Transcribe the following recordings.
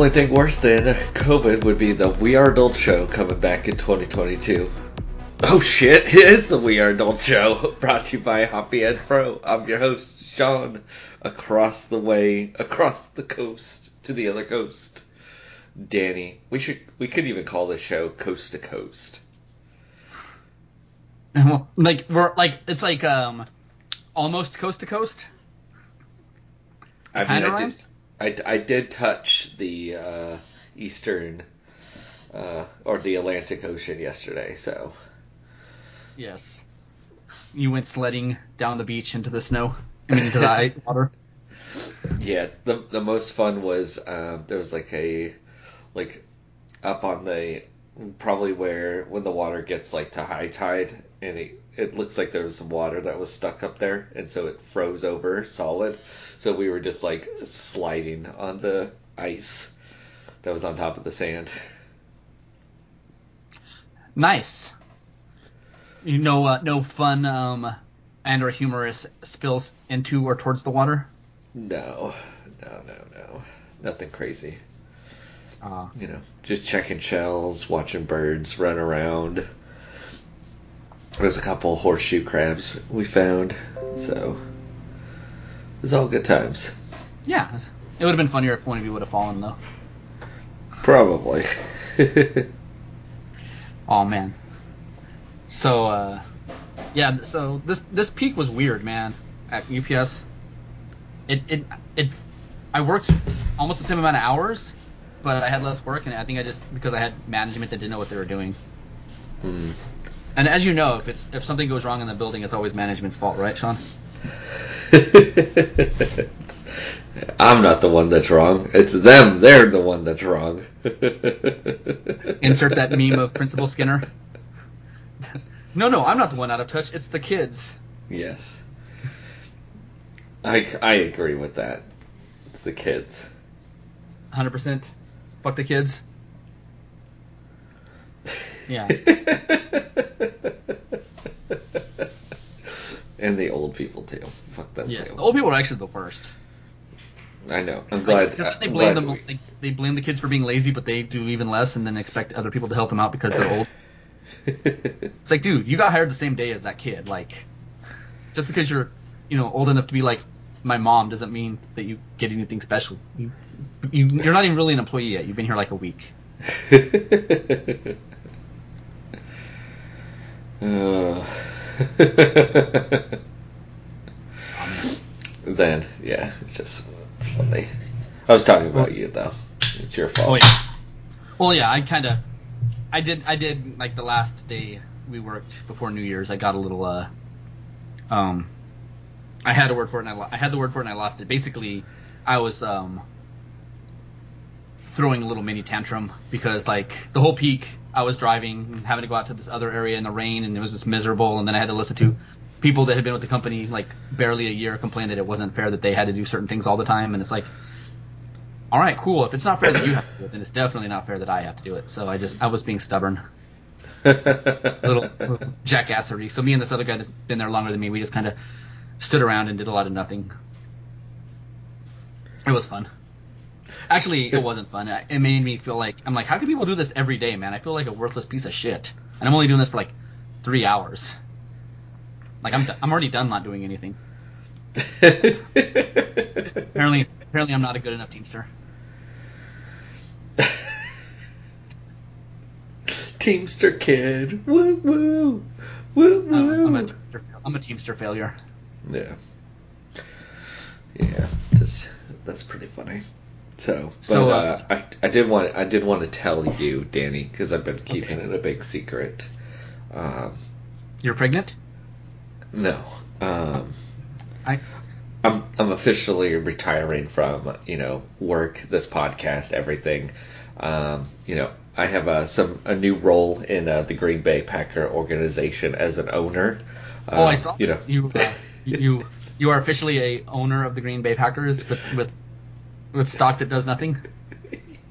only thing worse than COVID would be the We Are Adult show coming back in 2022. Oh shit, it is the We Are Adult show brought to you by Hoppy Ed Pro. I'm your host, Sean, across the way, across the coast to the other coast. Danny. We should we could even call this show Coast to Coast. like we're like it's like um almost coast to coast. I mean, I did, I, I did touch the uh, eastern uh, or the Atlantic Ocean yesterday, so. Yes. You went sledding down the beach into the snow, I mean, into the water. Yeah, the the most fun was um, there was like a like up on the probably where when the water gets like to high tide and it it looks like there was some water that was stuck up there, and so it froze over solid. So we were just like sliding on the ice that was on top of the sand. Nice. You know, uh, no fun um, and or humorous spills into or towards the water. No, no, no, no, nothing crazy. Uh, you know, just checking shells, watching birds run around. There's a couple horseshoe crabs we found, so it was all good times. Yeah, it would have been funnier if one of you would have fallen though. Probably. oh man. So uh, yeah, so this this peak was weird, man. At UPS, it it it I worked almost the same amount of hours, but I had less work, and I think I just because I had management that didn't know what they were doing. Hmm. And as you know, if it's if something goes wrong in the building, it's always management's fault, right, Sean? I'm not the one that's wrong. It's them. They're the one that's wrong. Insert that meme of Principal Skinner. no, no, I'm not the one out of touch. It's the kids. Yes. I, I agree with that. It's the kids. 100%. Fuck the kids. Yeah. and the old people too. Fuck them yes, too. the old people are actually the worst. I know. I'm glad. Like, they blame glad them. we- They, they blame the kids for being lazy, but they do even less, and then expect other people to help them out because they're old. It's like, dude, you got hired the same day as that kid. Like, just because you're, you know, old enough to be like my mom doesn't mean that you get anything special. You, you you're not even really an employee yet. You've been here like a week. Uh, then, yeah, it's just it's funny. I was talking about you though. It's your fault. Oh yeah. Well, yeah, I kind of, I did, I did like the last day we worked before New Year's. I got a little, uh, um, I had a word for it and I, lo- I had the word for it and I lost it. Basically, I was um throwing a little mini tantrum because like the whole peak I was driving having to go out to this other area in the rain and it was just miserable and then I had to listen to people that had been with the company like barely a year complain that it wasn't fair that they had to do certain things all the time and it's like all right cool. If it's not fair that you have to do it then it's definitely not fair that I have to do it. So I just I was being stubborn. Little, little jackassery. So me and this other guy that's been there longer than me we just kind of stood around and did a lot of nothing. It was fun Actually, it wasn't fun. It made me feel like I'm like, how can people do this every day, man? I feel like a worthless piece of shit, and I'm only doing this for like three hours. Like I'm, I'm already done not doing anything. Apparently, apparently, I'm not a good enough teamster. Teamster kid. Woo woo. Woo I'm, I'm, a woo. teamster, I'm a teamster failure. Yeah. Yeah, that's that's pretty funny. So, but So, uh, uh, I I did want I did want to tell you, Danny, because I've been keeping it a big secret. Um, You're pregnant? no, um, I. I'm I'm officially retiring from you know work, this podcast, everything. Um, you know, I have uh, some a new role in uh, the Green Bay Packer organization as an owner. Oh, I Um, saw. You know, you, uh, you, you are officially a owner of the Green Bay Packers with with with stock that does nothing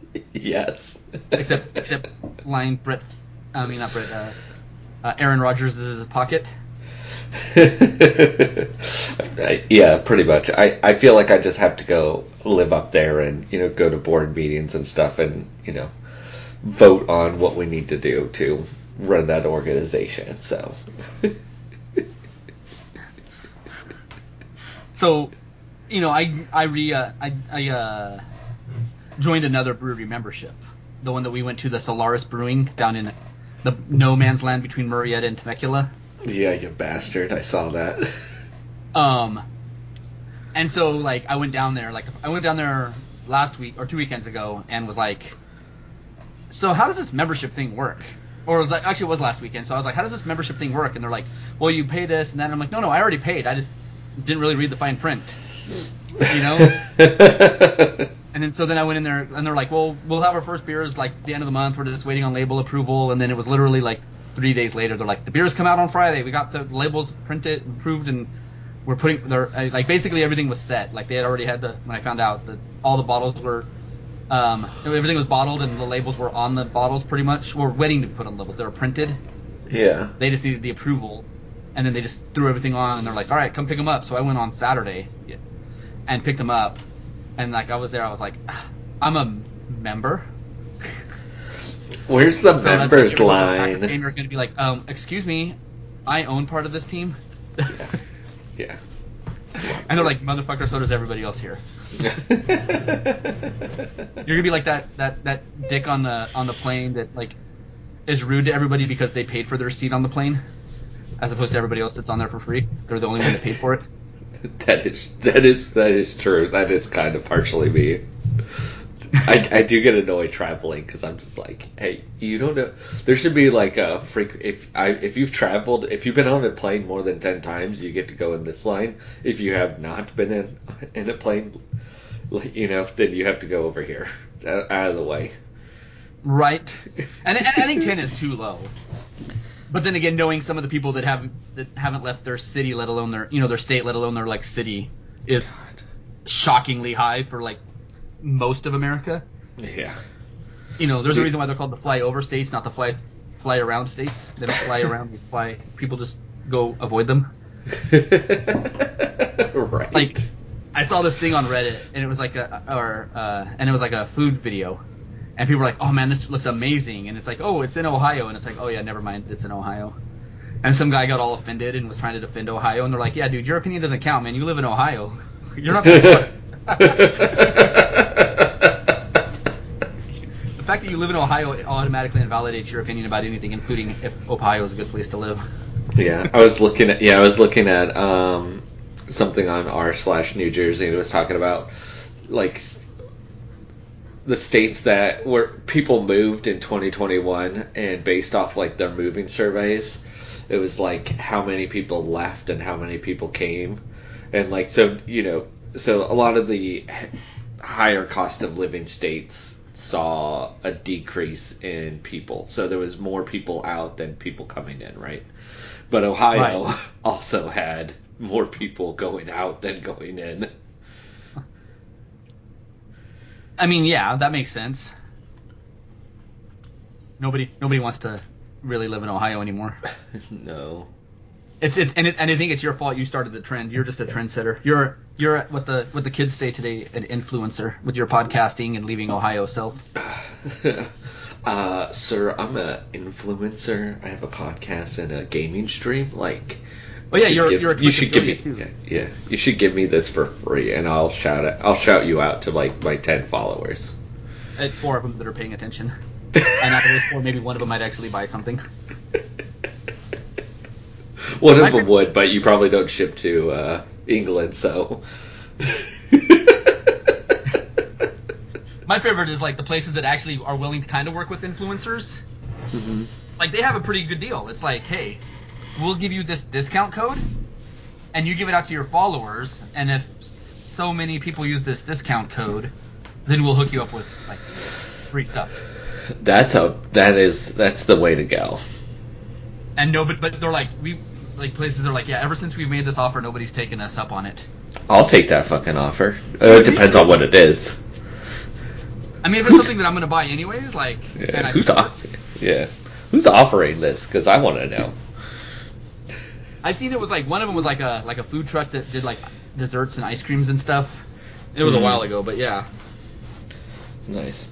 yes. except except line Brett. I mean not Brett. Uh, uh, Aaron Rodgers' pocket. I- yeah, pretty much. I, I feel like I just have to go live up there and you know go to board meetings and stuff and you know vote on what we need to do to run that organization. So So, you know, I I re uh, I I uh, joined another brewery membership, the one that we went to, the Solaris Brewing down in the no man's land between Murrieta and Temecula. yeah, you bastard! I saw that. Um, and so like I went down there, like I went down there last week or two weekends ago, and was like, so how does this membership thing work? Or it was like actually it was last weekend, so I was like, how does this membership thing work? And they're like, well, you pay this and that. And I'm like, no, no, I already paid. I just didn't really read the fine print, you know. And then so then I went in there and they're like, well, we'll have our first beers like the end of the month. We're just waiting on label approval. And then it was literally like three days later. They're like, the beers come out on Friday. We got the labels printed, approved, and we're putting. They're uh, like basically everything was set. Like they had already had the when I found out that all the bottles were. Um, everything was bottled and the labels were on the bottles pretty much. We're waiting to put on labels. They were printed. yeah. They just needed the approval, and then they just threw everything on. And they're like, "All right, come pick them up." So I went on Saturday, and picked them up, and like I was there, I was like, "Ah, "I'm a member." Where's the So members line? at You're going to be like, um, "Excuse me, I own part of this team," Yeah. and they're like, "Motherfucker, so does everybody else here." You're gonna be like that that that dick on the on the plane that like is rude to everybody because they paid for their seat on the plane, as opposed to everybody else that's on there for free. They're the only one that paid for it. That is that is that is true. That is kind of partially me. I, I do get annoyed traveling because I'm just like, hey, you don't know. There should be like a freak. If I if you've traveled, if you've been on a plane more than ten times, you get to go in this line. If you have not been in in a plane, like, you know, then you have to go over here, out out of the way. Right. And, and I think ten is too low. But then again, knowing some of the people that haven't that haven't left their city, let alone their you know their state, let alone their like city, is shockingly high for like most of America. Yeah. You know, there's a reason why they're called the flyover states, not the fly fly around states. They don't fly around; they fly. People just go avoid them. right. Like, I saw this thing on Reddit, and it was like a or uh, and it was like a food video, and people were like, "Oh man, this looks amazing," and it's like, "Oh, it's in Ohio," and it's like, "Oh yeah, never mind, it's in Ohio." And some guy got all offended and was trying to defend Ohio, and they're like, "Yeah, dude, your opinion doesn't count, man. You live in Ohio. You're not." the fact that you live in Ohio automatically invalidates your opinion about anything, including if Ohio is a good place to live. Yeah, I was looking at yeah, I was looking at um, something on r slash New Jersey, and it was talking about like the states that where people moved in 2021, and based off like their moving surveys, it was like how many people left and how many people came, and like so you know so a lot of the higher cost of living states saw a decrease in people, so there was more people out than people coming in, right? But Ohio Right. also had more people going out than going in. I mean, yeah, that makes sense. Nobody, nobody wants to really live in Ohio anymore. no. It's, it's and, it, and I think it's your fault. You started the trend. You're just a trendsetter. You're you're what the what the kids say today, an influencer with your podcasting and leaving Ohio self. uh, sir, I'm a influencer. I have a podcast and a gaming stream. Like, Oh yeah, you you're give- you're a you should give me too. yeah, yeah, you should give me this for free, and I'll shout it. I'll shout you out to like my ten followers. Uh, four of them that are paying attention, and those four, maybe one of them might actually buy something. One of them would, but you probably don't ship to uh, England, so. My favorite is like the places that actually are willing to kind of work with influencers. Mhm. Like they have a pretty good deal. It's like, hey, we'll give you this discount code, and you give it out to your followers, and if so many people use this discount code, then we'll hook you up with like free stuff. That's a that is that's the way to go. And no, but but they're like we like places are like, yeah, ever since we've made this offer, nobody's taken us up on it. I'll take that fucking offer. Uh, it depends on what it is. I mean, if it's something that I'm gonna buy anyways, like, Yeah, who's off? Yeah, who's offering this? Because I want to know. I've seen it was like one of them was like a like a food truck that did like desserts and ice creams and stuff. It was a Mhm. while ago, but yeah. Nice.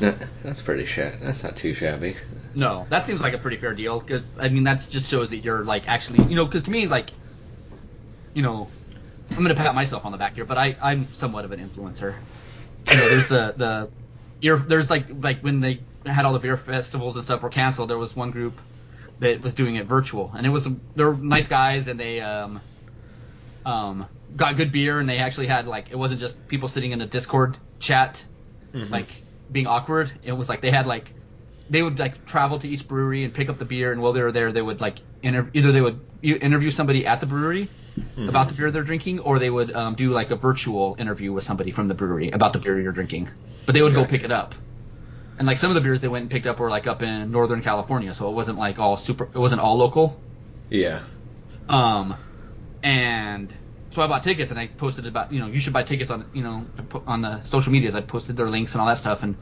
No, that's pretty shabby. That's not too shabby. No, that seems like a pretty fair deal because I mean that just shows that you're like actually you know because to me like you know I'm gonna pat myself on the back here, but I I'm somewhat of an influencer. You know, there's the the you're, there's like like when they had all the beer festivals and stuff were canceled, there was one group that was doing it virtual, and it was they're nice guys and they um um got good beer and they actually had like it wasn't just people sitting in a Discord chat Mhm. like being awkward. It was like they had like they would like travel to each brewery and pick up the beer, and while they were there, they would like inter- either they would interview somebody at the brewery about the beer they're drinking, or they would um, do like a virtual interview with somebody from the brewery about the beer you're drinking. But they would go pick it up. And like some of the beers they went and picked up were like up in Northern California, so it wasn't like all super. It wasn't all local. Yeah. Um, and so I bought tickets and I posted about you know you should buy tickets on you know on the social medias. I posted their links and all that stuff, and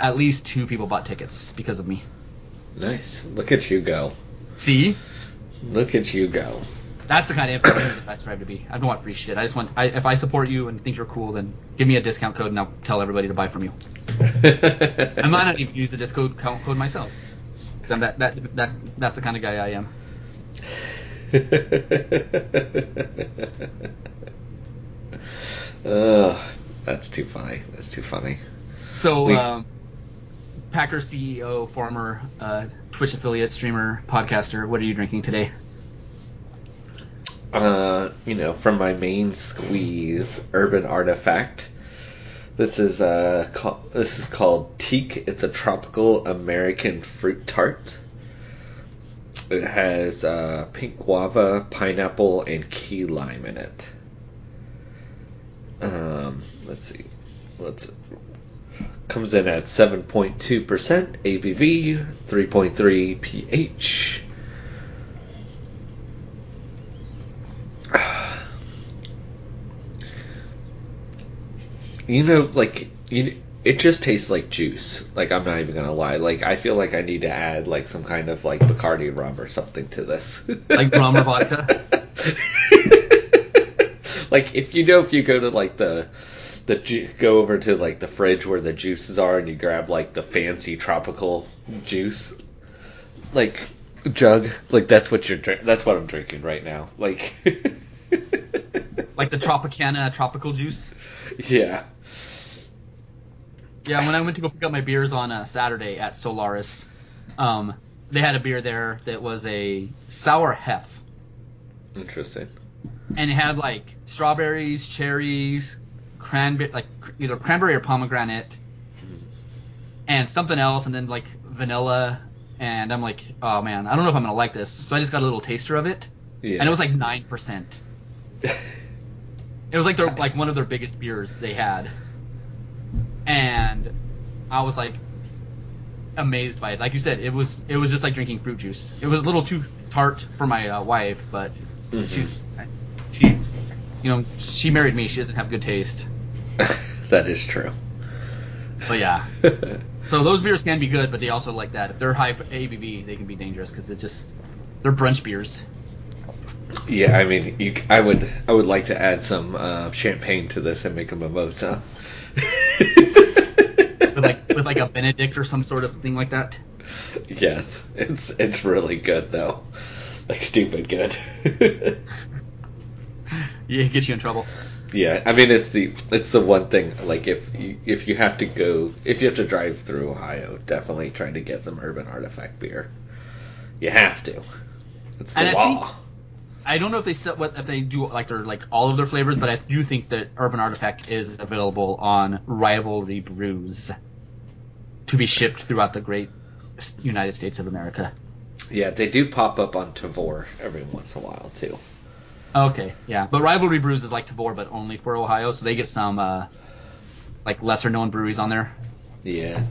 at least two people bought tickets because of me. Nice. Look at you go. See, Look at you go. That's the kind of influencer that I strive to be. I don't want free shit. I just want I, if I support you and think you're cool, then give me a discount code and I'll tell everybody to buy from you. I might not even use the discount co- code myself because I'm that that that that's the kind of guy I am. oh, that's too funny. That's too funny. So, We- um, Packer CEO, former uh, Twitch affiliate, streamer, podcaster, what are you drinking today? Uh, you know, from my main squeeze, Urban Artifact. This is uh, this is called Teak. It's a tropical American fruit tart. It has uh, pink guava, pineapple, and key lime in it. Um, let's see, let's comes in at seven point two percent ABV, three point three pH. You know, like you, it just tastes like juice. Like I'm not even gonna lie. Like I feel like I need to add like some kind of like Bacardi rum or something to this. Like rum or vodka? like if you know if you go to like the the ju- go over to like the fridge where the juices are and you grab like the fancy tropical juice, like jug, like that's what you're drink. That's what I'm drinking right now. Like. Like the Tropicana tropical juice? Yeah. Yeah, when I went to go pick up my beers on uh, Saturday at Solaris, um, they had a beer there that was a sour hef, Interesting. and it had like strawberries, cherries, cranberry, like either cranberry or pomegranate, and something else, and then like vanilla. And I'm like, oh man, I don't know if I'm gonna like this. So I just got a little taster of it, Yeah. and it was like nine percent. It was like their like one of their biggest beers they had, and I was like amazed by it. Like you said, it was it was just like drinking fruit juice. It was a little too tart for my uh, wife, but Mhm. she's she, you know, she married me. She doesn't have good taste. that is true. But yeah, so those beers can be good, but they also like that. If they're high ABV, they can be dangerous because it just they're brunch beers. Yeah, I mean, you, I would, I would like to add some uh, champagne to this and make a mimosa. With like with like a Benedict or some sort of thing like that. yes, it's it's really good though, like stupid good. Yeah, it gets you in trouble. yeah, I mean, it's the it's the one thing. Like if you if you have to go if you have to drive through Ohio, definitely try to get some Urban Artifact beer. You have to. It's the And law. I don't know if they what if they do like their like all of their flavors, but I do think that Urban Artifact is available on Rivalry Brews to be shipped throughout the great United States of America. Yeah, they do pop up on Tavour every once in a while too. Okay, yeah, but Rivalry Brews is like Tavour, but only for Ohio, so they get some uh, like lesser known breweries on there Yeah,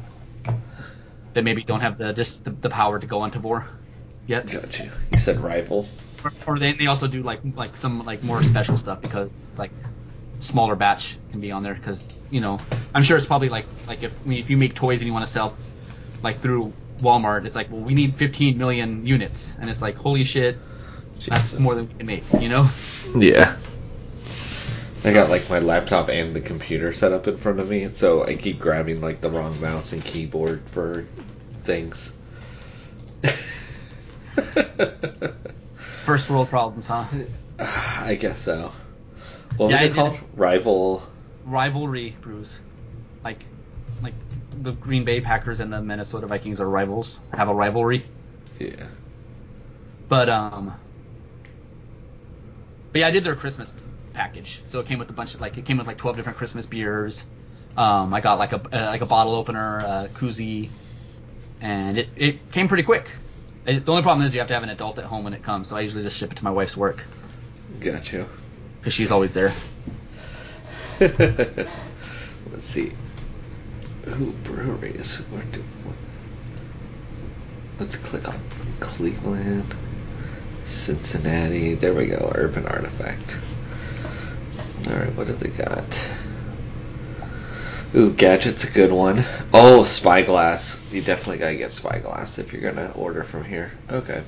that maybe don't have the just the, the power to go on Tavour yet. got you. Said rival. Or, or they, they also do like like some like more special stuff because like smaller batch can be on there because you know I'm sure it's probably like like if I mean, if you make toys and you want to sell like through Walmart. It's like, well, we need 15 million units, and it's like, holy shit, that's more than we can make, you know? Yeah. I got like my laptop and the computer set up in front of me, so I keep grabbing like the wrong mouse and keyboard for things. First world problems, huh? I guess so. What Yeah, was it called? Rival. Rivalry brews, like, like the Green Bay Packers and the Minnesota Vikings are rivals, have a rivalry. Yeah. But um, but yeah, I did their Christmas package, so it came with a bunch of like it came with like 12 different Christmas beers. Um, I got like a uh, like a bottle opener, a koozie, and it it came pretty quick. The only problem is you have to have an adult at home when it comes, so I usually just ship it to my wife's work Got you. because she's always there. Let's see. Ooh, breweries. Where do? Let's click on Cleveland, Cincinnati. There we go. Urban Artifact. All right, what do they got? Ooh, Gadget's a good one. Oh, Spyglass. You definitely gotta get Spyglass if you're gonna order from here. Okay.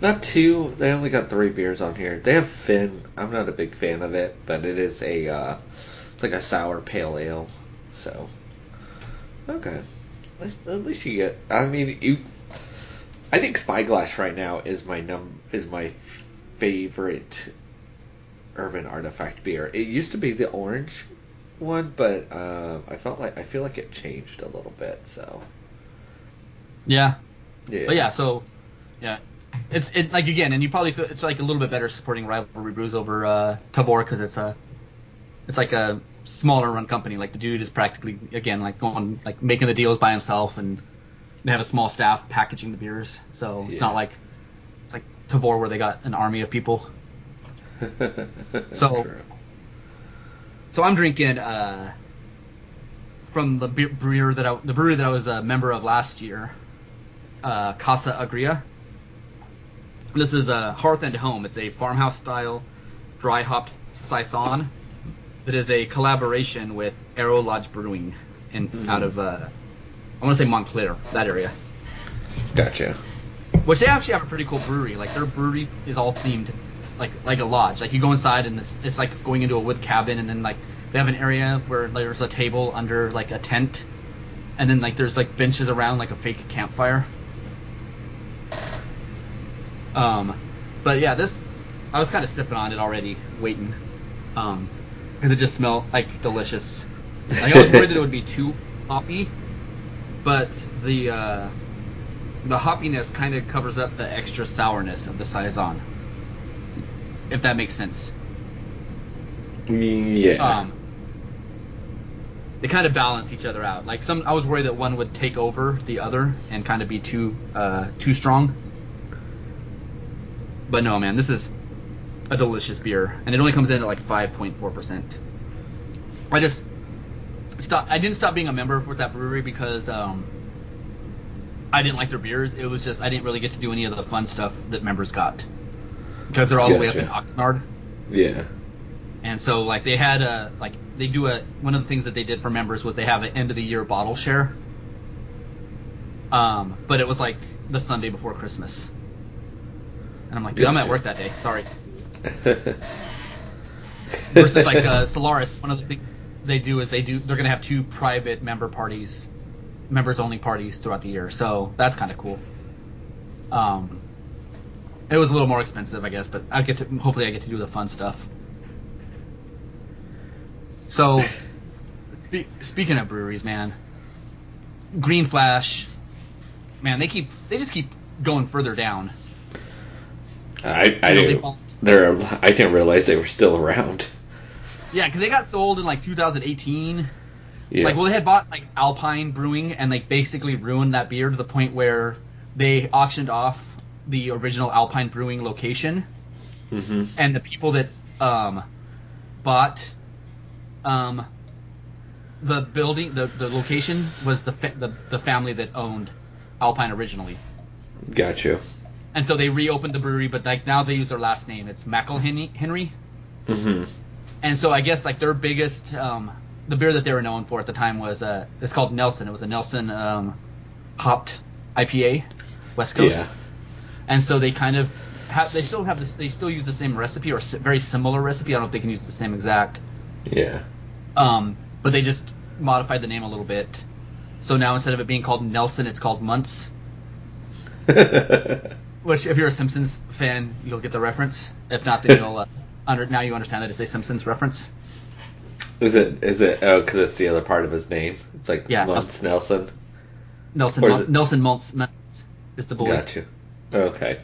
Not two. They only got three beers on here. They have Finn. I'm not a big fan of it, but it is a uh, it's like a sour pale ale. So okay, at least you get. I mean, you. I think Spyglass right now is my num is my favorite urban artifact beer. It used to be the orange one, but uh, I felt like I feel like it changed a little bit. So Yeah, yeah, but yeah, so yeah, it's it like again, and you probably feel it's like a little bit better supporting rivalry brews over uh, Tavour because it's a it's like a smaller run company. Like the dude is practically again like going like making the deals by himself, and they have a small staff packaging the beers. So it's Yeah. not like it's like Tavour where they got an army of people. So- True. So I'm drinking uh, from the brewer that I, the brewery that I was a member of last year, uh, Casa Agria. This is a Hearth and Home. It's a farmhouse style dry hopped saison that is a collaboration with Arrow Lodge Brewing in Mhm. out of uh, I want to say Montclair, that area. gotcha. Which they actually have a pretty cool brewery. Like their brewery is all themed like like a lodge. Like you go inside and it's it's like going into a wood cabin and then like they have an area where there's a table under like a tent and then like there's like benches around like a fake campfire. Um but yeah, this I was kind of sipping on it already, waiting. Um because it just smelled like delicious. Like, I was worried that it would be too hoppy, but the uh the hoppiness kind of covers up the extra sourness of the saison. If that makes sense. Yeah. Um, they kind of balance each other out. Like some, I was worried that one would take over the other and kind of be too uh, too strong. But no, man, this is a delicious beer, and it only comes in at like 5.4 percent. I just stop. I didn't stop being a member with that brewery because um, I didn't like their beers. It was just I didn't really get to do any of the fun stuff that members got because they're all the way up in Oxnard. yeah. And so like they had a like they do a one of the things that they did for members was they have an end of the year bottle share. Um, but it was like the Sunday before Christmas. And I'm like, dude, I'm at work that day. Sorry. Versus like uh, Solaris, one of the things they do is they do they're gonna have two private member parties, members only parties throughout the year. So that's kind of cool. Um, it was a little more expensive, I guess, but I get to hopefully I get to do the fun stuff. So, spe- speaking of breweries, man, Green Flash, man, they keep they just keep going further down. I I you know, they're I didn't realize they were still around. Yeah, because they got sold in like 2018. Yeah. Like, well, they had bought like Alpine Brewing and like basically ruined that beer to the point where they auctioned off the original Alpine Brewing location, hmm and the people that um bought um the building, the the location was the fa- the the family that owned Alpine originally. Got you. And so they reopened the brewery, but like now they use their last name. It's McIlhenney Henry. hmm And so I guess like their biggest, um, the beer that they were known for at the time was uh, it's called Nelson. It was a Nelson um, hopped IPA, West Coast, Yeah. And so they kind of have they still have this they still use the same recipe or si- very similar recipe. I don't know if they can use the same exact, Yeah. um, but they just modified the name a little bit. So now instead of it being called Nelson, it's called Muntz. Which, if you're a Simpsons fan, you'll get the reference. If not, then you'll uh, under now you understand that it's a Simpsons reference. is it? Is it? Oh, because it's the other part of his name. It's like Yeah, Muntz Nelson. Nelson Mon- it- Nelson Muntz, Muntz is the bully. Got you. Okay.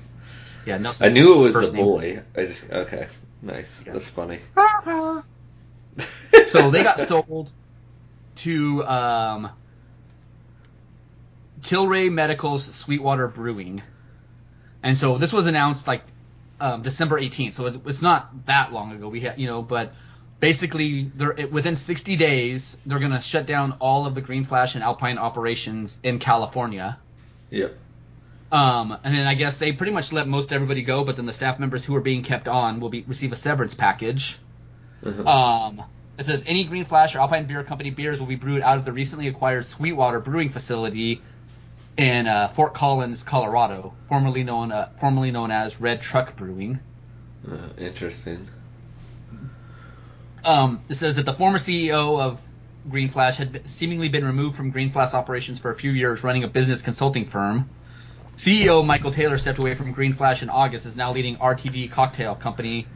Yeah. I knew it was the name. bully. I just okay. Nice. Yes. That's funny. so they got sold to um, Tilray Medical's Sweetwater Brewing, and so this was announced like um, December 18th. So it's, it's not that long ago. We had you know, but basically they're it- within 60 days they're gonna shut down all of the Green Flash and Alpine operations in California. Yep. Um, and then I guess they pretty much let most everybody go, but then the staff members who are being kept on will be receive a severance package. Uh-huh. Um, it says any Green Flash or Alpine Beer Company beers will be brewed out of the recently acquired Sweetwater Brewing Facility in uh, Fort Collins, Colorado, formerly known uh, formerly known as Red Truck Brewing. Uh, interesting. Um, it says that the former CEO of Green Flash had seemingly been removed from Green Flash operations for a few years, running a business consulting firm. CEO Michael Taylor stepped away from Green Flash in August, is now leading RTD Cocktail Company,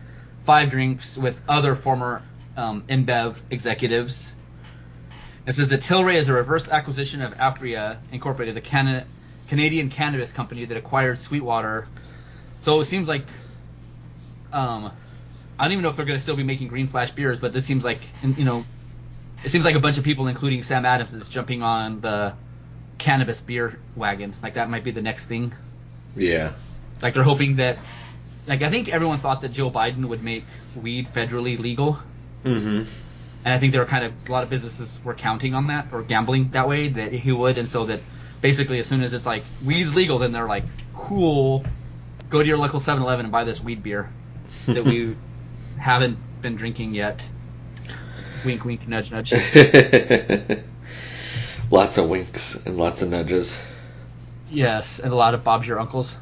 Five Drinks, with other former um, InBev executives. It says that Tilray is a reverse acquisition of Aphria Incorporated, the Cana- Canadian cannabis company that acquired Sweetwater. So it seems like um, I don't even know if they're going to still be making Green Flash beers, but this seems like, you know, it seems like a bunch of people, including Sam Adams, is jumping on the cannabis beer wagon. Like that might be the next thing. Yeah. Like they're hoping that, like I think everyone thought that Joe Biden would make weed federally legal, Mm-hmm. and I think there were kind of a lot of businesses were counting on that or gambling that way that he would, and so that basically as soon as it's like weed's legal, then they're like, cool, go to your local 7-Eleven and buy this weed beer that we haven't been drinking yet. Wink, wink, nudge, nudge. lots of winks and lots of nudges. yes, and a lot of Bob's your uncles.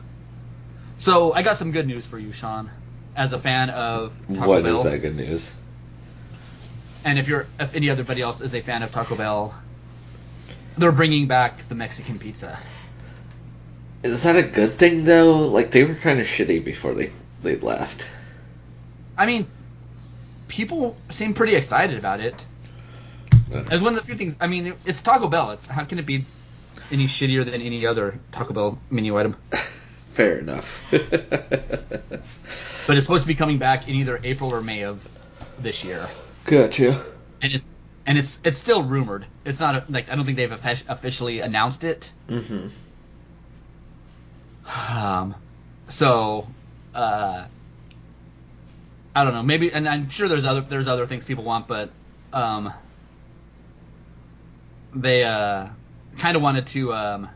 So I got some good news for you, Sean. As a fan of Taco What Bell, is that good news? and if you're if any other buddy else is a fan of Taco Bell, they're bringing back the Mexican pizza. Is that a good thing though? Like they were kind of shitty before they they left. I mean, people seem pretty excited about it. As one of the few things. I mean, it's Taco Bell. It's how can it be any shittier than any other Taco Bell menu item? Fair enough. But it's supposed to be coming back in either April or May of this year, gotcha. and it's and it's it's still rumored. It's not a, like I don't think they've officially announced it. Mm-hmm. Um, so, uh, I don't know. Maybe, and I'm sure there's other there's other things people want, but um, they uh kind of wanted to um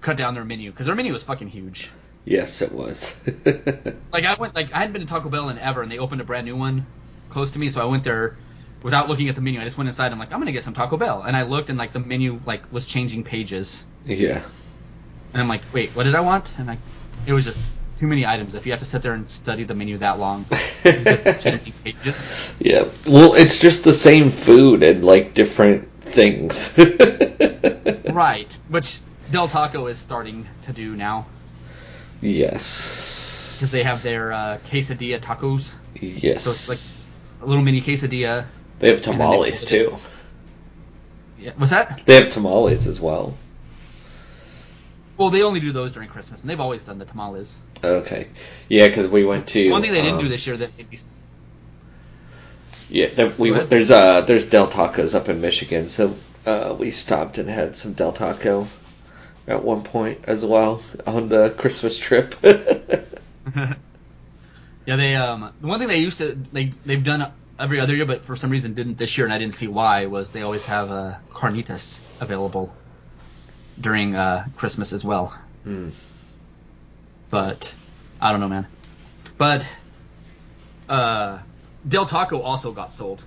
cut down their menu because their menu was fucking huge. Yes, it was. Like I went, like I hadn't been to Taco Bell in ever, and they opened a brand new one close to me, so I went there without looking at the menu. I just went inside. I'm like, I'm gonna get some Taco Bell, and I looked, and like the menu like was changing pages. yeah. And I'm like, wait, what did I want? And like, it was just too many items. If you have to sit there and study the menu that long, pages. Yeah. Well, it's just the same food and like different things. Right, which Del Taco is starting to do now yes. because they have their uh, quesadilla tacos. Yes. So it's like a little mini quesadilla. they have then they tamales too. Yeah, what's that? They have tamales as well. Well, they only do those during Christmas, and they've always done the tamales. Okay. Yeah, because we went to One thing they didn't um, do this year that made me Yeah, there, we ahead. there's uh there's Del Tacos up in Michigan, so uh, we stopped and had some Del Taco at one point as well on the Christmas trip. yeah, they um the one thing they used to they they've done every other year, but for some reason didn't this year, and I didn't see why. Was they always have uh, carnitas available during uh, Christmas as well? Hmm. But I don't know, man. But uh, Del Taco also got sold.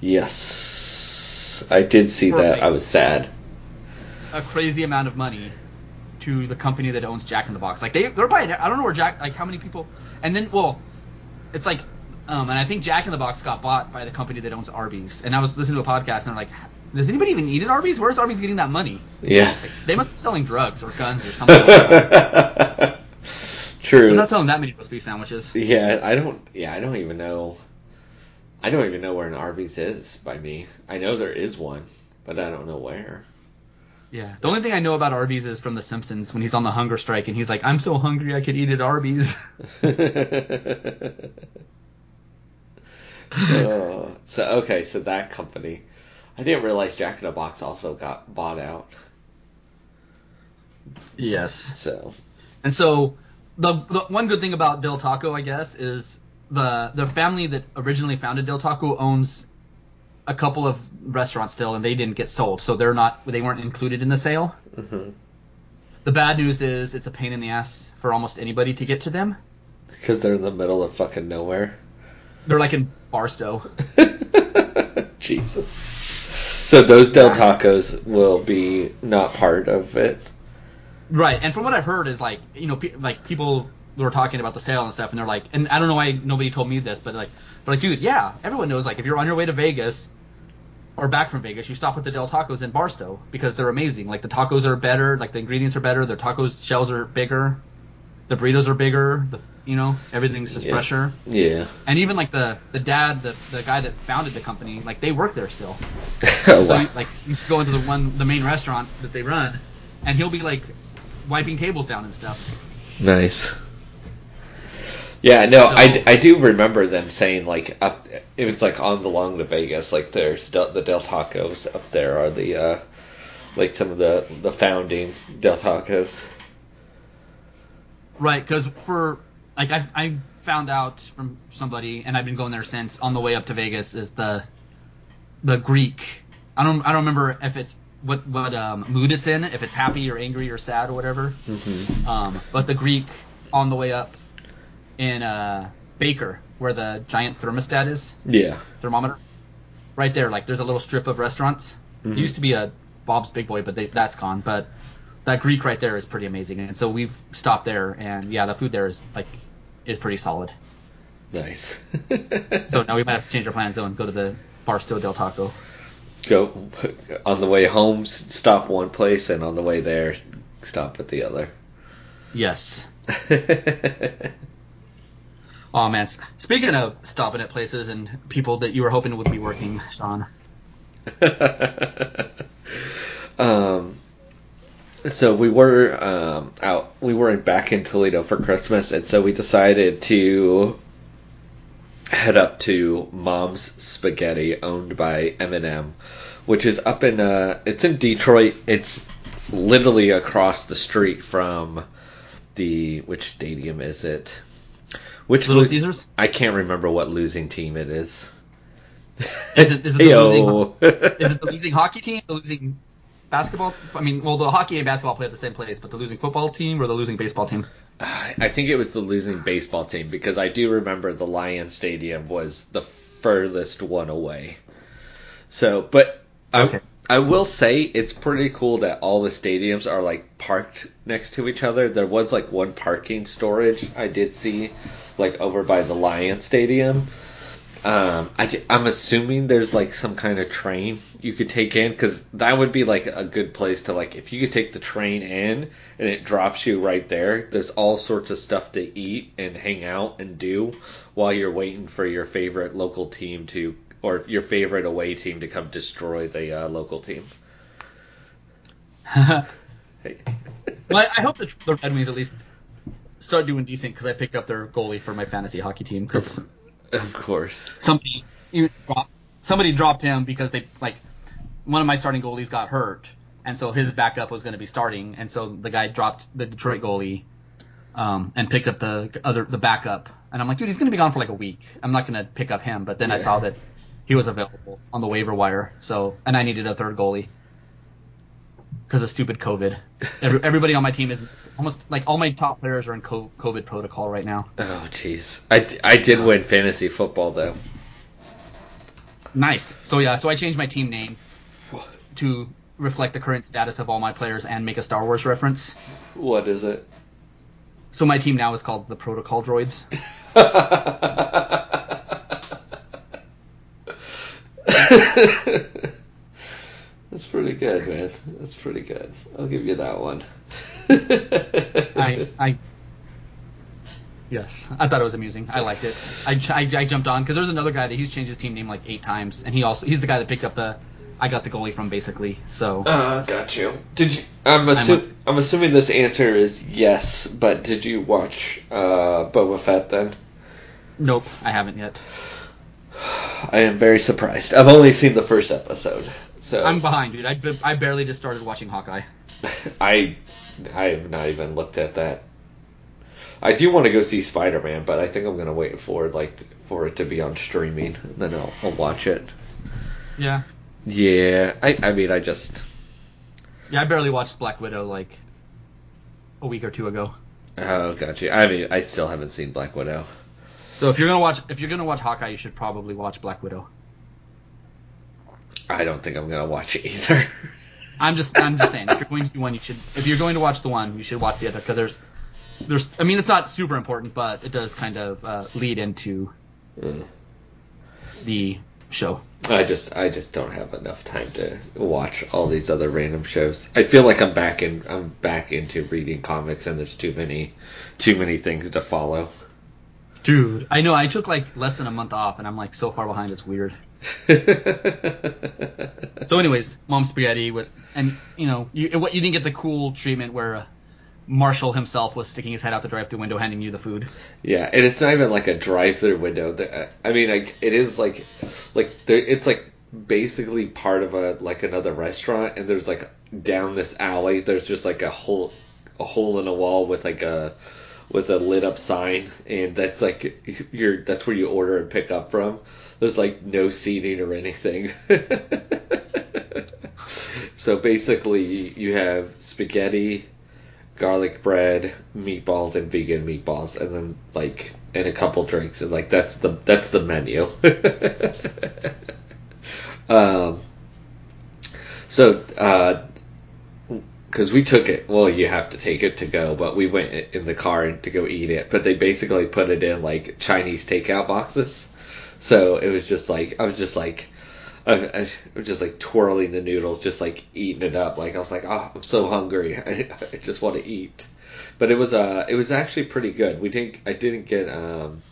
Yes, I did see that. I was sad. a crazy amount of money to the company that owns Jack in the Box. Like they they're buying. I don't know where Jack like how many people. And then well, it's like um and I think Jack in the Box got bought by the company that owns Arby's. And I was listening to a podcast and they're like, does anybody even eat at Arby's? Where's Arby's getting that money? Yeah. They must be selling drugs or guns or something. like that. True. They're not selling that many roast beef sandwiches. Yeah, I don't. Yeah, I don't even know. I don't even know where an Arby's is by me. I know there is one, but I don't know where. Yeah. The only thing I know about Arby's is from The Simpsons when he's on the hunger strike and he's like, I'm so hungry I could eat at Arby's. Uh, so okay, so that company. I didn't realize Jack in the Box also got bought out. yes. So And so the, the one good thing about Del Taco, I guess, is the the family that originally founded Del Taco owns a couple of restaurants still, and they didn't get sold, so they're not they weren't included in the sale. mhm. The bad news is it's a pain in the ass for almost anybody to get to them. because they're in the middle of fucking nowhere. They're like in Barstow. Jesus. So those Del Tacos will be not part of it. Right, and from what I've heard is like you know pe- like people were talking about the sale and stuff, and they're like, and I don't know why nobody told me this, but like, but like, dude, yeah, everyone knows like if you're on your way to Vegas or back from Vegas, you stop at the Del Tacos in Barstow because they're amazing. Like the tacos are better, like the ingredients are better, their tacos shells are bigger, the burritos are bigger, the you know everything's just Yeah. fresher, Yeah. and even like the the dad, the the guy that founded the company, like they work there still. oh, So wow. you, like you go into the one the main restaurant that they run, and he'll be like wiping tables down and stuff. Nice. Yeah, no, So- I, I do remember them saying like up. It was like on the long the Vegas, like there's Del, the Del Tacos up there are the uh, like some of the the founding Del Tacos. Right, because for like I I found out from somebody, and I've been going there since on the way up to Vegas is the the Greek. I don't I don't remember if it's what what um, mood it's in, if it's happy or angry or sad or whatever. Mm-hmm. Um, but the Greek on the way up in uh, Baker, where the giant thermostat is, Yeah. thermometer, right there. Like there's a little strip of restaurants. Mhm. It used to be a Bob's Big Boy, but they, that's gone. But that Greek right there is pretty amazing, and so we've stopped there, and yeah, the food there is like is pretty solid. Nice. So now we might have to change our plans though and go to the Barstow Del Taco. go on the way home, stop one place, and on the way there, stop at the other. Yes. Oh man. Speaking of stopping at places and people that you were hoping would be working, Sean. um, so we were um, out. We were back in Toledo for Christmas, and so we decided to head up to Mom's Spaghetti, owned by Eminem, which is up in uh, it's in Detroit. It's literally across the street from the which stadium is it? Which Little lo- Caesars? I can't remember what losing team it is. Is it- is it the Heyo. Is it the losing hockey team, the losing basketball? I mean, well, the hockey and basketball play at the same place, but the losing football team or the losing baseball team? I think it was the losing baseball team because I do remember the Lion Stadium was the furthest one away. So, but I, I will say it's pretty cool that all the stadiums are like parked next to each other. There was like one parking storage I did see, like over by the Lion Stadium. Um, I, am assuming there's like some kind of train you could take in because that would be like a good place to like if you could take the train in and it drops you right there. There's all sorts of stuff to eat and hang out and do while you're waiting for your favorite local team to or your favorite away team to come destroy the uh, local team. Hey. I I hope the, the Red Wings at least start doing decent because I picked up their goalie for my fantasy hockey team because Of course. somebody dropped, somebody dropped him because they like one of my starting goalies got hurt, and so his backup was going to be starting, and so the guy dropped the Detroit goalie um, and picked up the other the backup, and I'm like, dude, he's going to be gone for like a week. I'm not going to pick up him, but then I saw that he was available on the waiver wire, so and I needed a third goalie because of stupid COVID. Every, everybody on my team is almost like all my top players are in COVID protocol right now. Oh jeez. I, I did win fantasy football though. Nice. So yeah, so I changed my team name to reflect the current status of all my players and make a Star Wars reference. What is it? So my team now is called the Protocol Droids. That's pretty good, man. That's pretty good. I'll give you that one. I, I, yes, I thought it was amusing. I liked it. I, I, I jumped on because there's another guy that he's changed his team name like eight times, and he also he's the guy that picked up the I got the goalie from basically. So Uh, got you. Did you? I'm, assu- I'm assuming this answer is yes, but did you watch uh, Boba Fett then? nope, I haven't yet. I am very surprised. I've only seen the first episode, so I'm behind, dude. I, I barely just started watching Hawkeye. I I have not even looked at that. I do want to go see Spider Man, but I think I'm gonna wait for like for it to be on streaming, and then I'll, I'll watch it. Yeah, Yeah, I I mean I just yeah, I barely watched Black Widow like a week or two ago. oh gotcha. I mean I still haven't seen Black Widow. So if you're gonna watch if you're gonna watch Hawkeye, you should probably watch Black Widow. I don't think I'm gonna watch it either. I'm just I'm just saying if you're going to do one, you should if you're going to watch the one, you should watch the other because there's there's I mean it's not super important, but it does kind of uh, lead into Mm. the show. I just I just don't have enough time to watch all these other random shows. I feel like I'm back in I'm back into reading comics and there's too many too many things to follow. Dude, I know I took like less than a month off, and I'm like so far behind, it's weird. So, anyways, Mom Spaghetti with, and you know, you what you didn't get the cool treatment where uh, Marshall himself was sticking his head out the drive-through window, handing you the food. yeah, and it's not even like a drive-through window. The- I mean, like it is like like it's like basically part of a like another restaurant, and there's like down this alley. There's just like a hole a hole in a wall with like a with a lit up sign, and that's like your that's where you order and pick up from. There's like no seating or anything. so basically, you have spaghetti, garlic bread, meatballs, and vegan meatballs, and then like and a couple drinks, and like that's the that's the menu. um. So, uh, because we took it. Well, you have to take it to go, but we went in the car to go eat it. But they basically put it in like Chinese takeout boxes. So it was just like I was just like I, was just like twirling the noodles, just like eating it up. Like I was like, oh, I'm so hungry. I, I just want to eat. But it was uh, it was actually pretty good. We didn't. I didn't get um,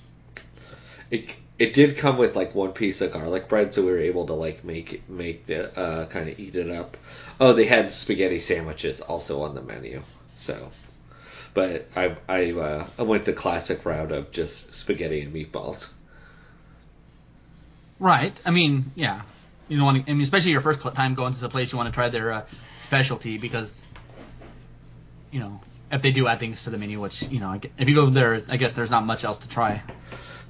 it. It did come with like one piece of garlic bread, so we were able to like make make the uh, kind of eat it up. Oh, they had spaghetti sandwiches also on the menu. So, but I I uh, I went the classic route of just spaghetti and meatballs. Right. I mean, yeah. You don't want to. I mean, especially your first time going to the place, you want to try their uh, specialty because, you know, if they do add things to the menu, which you know, if you go there, I guess there's not much else to try.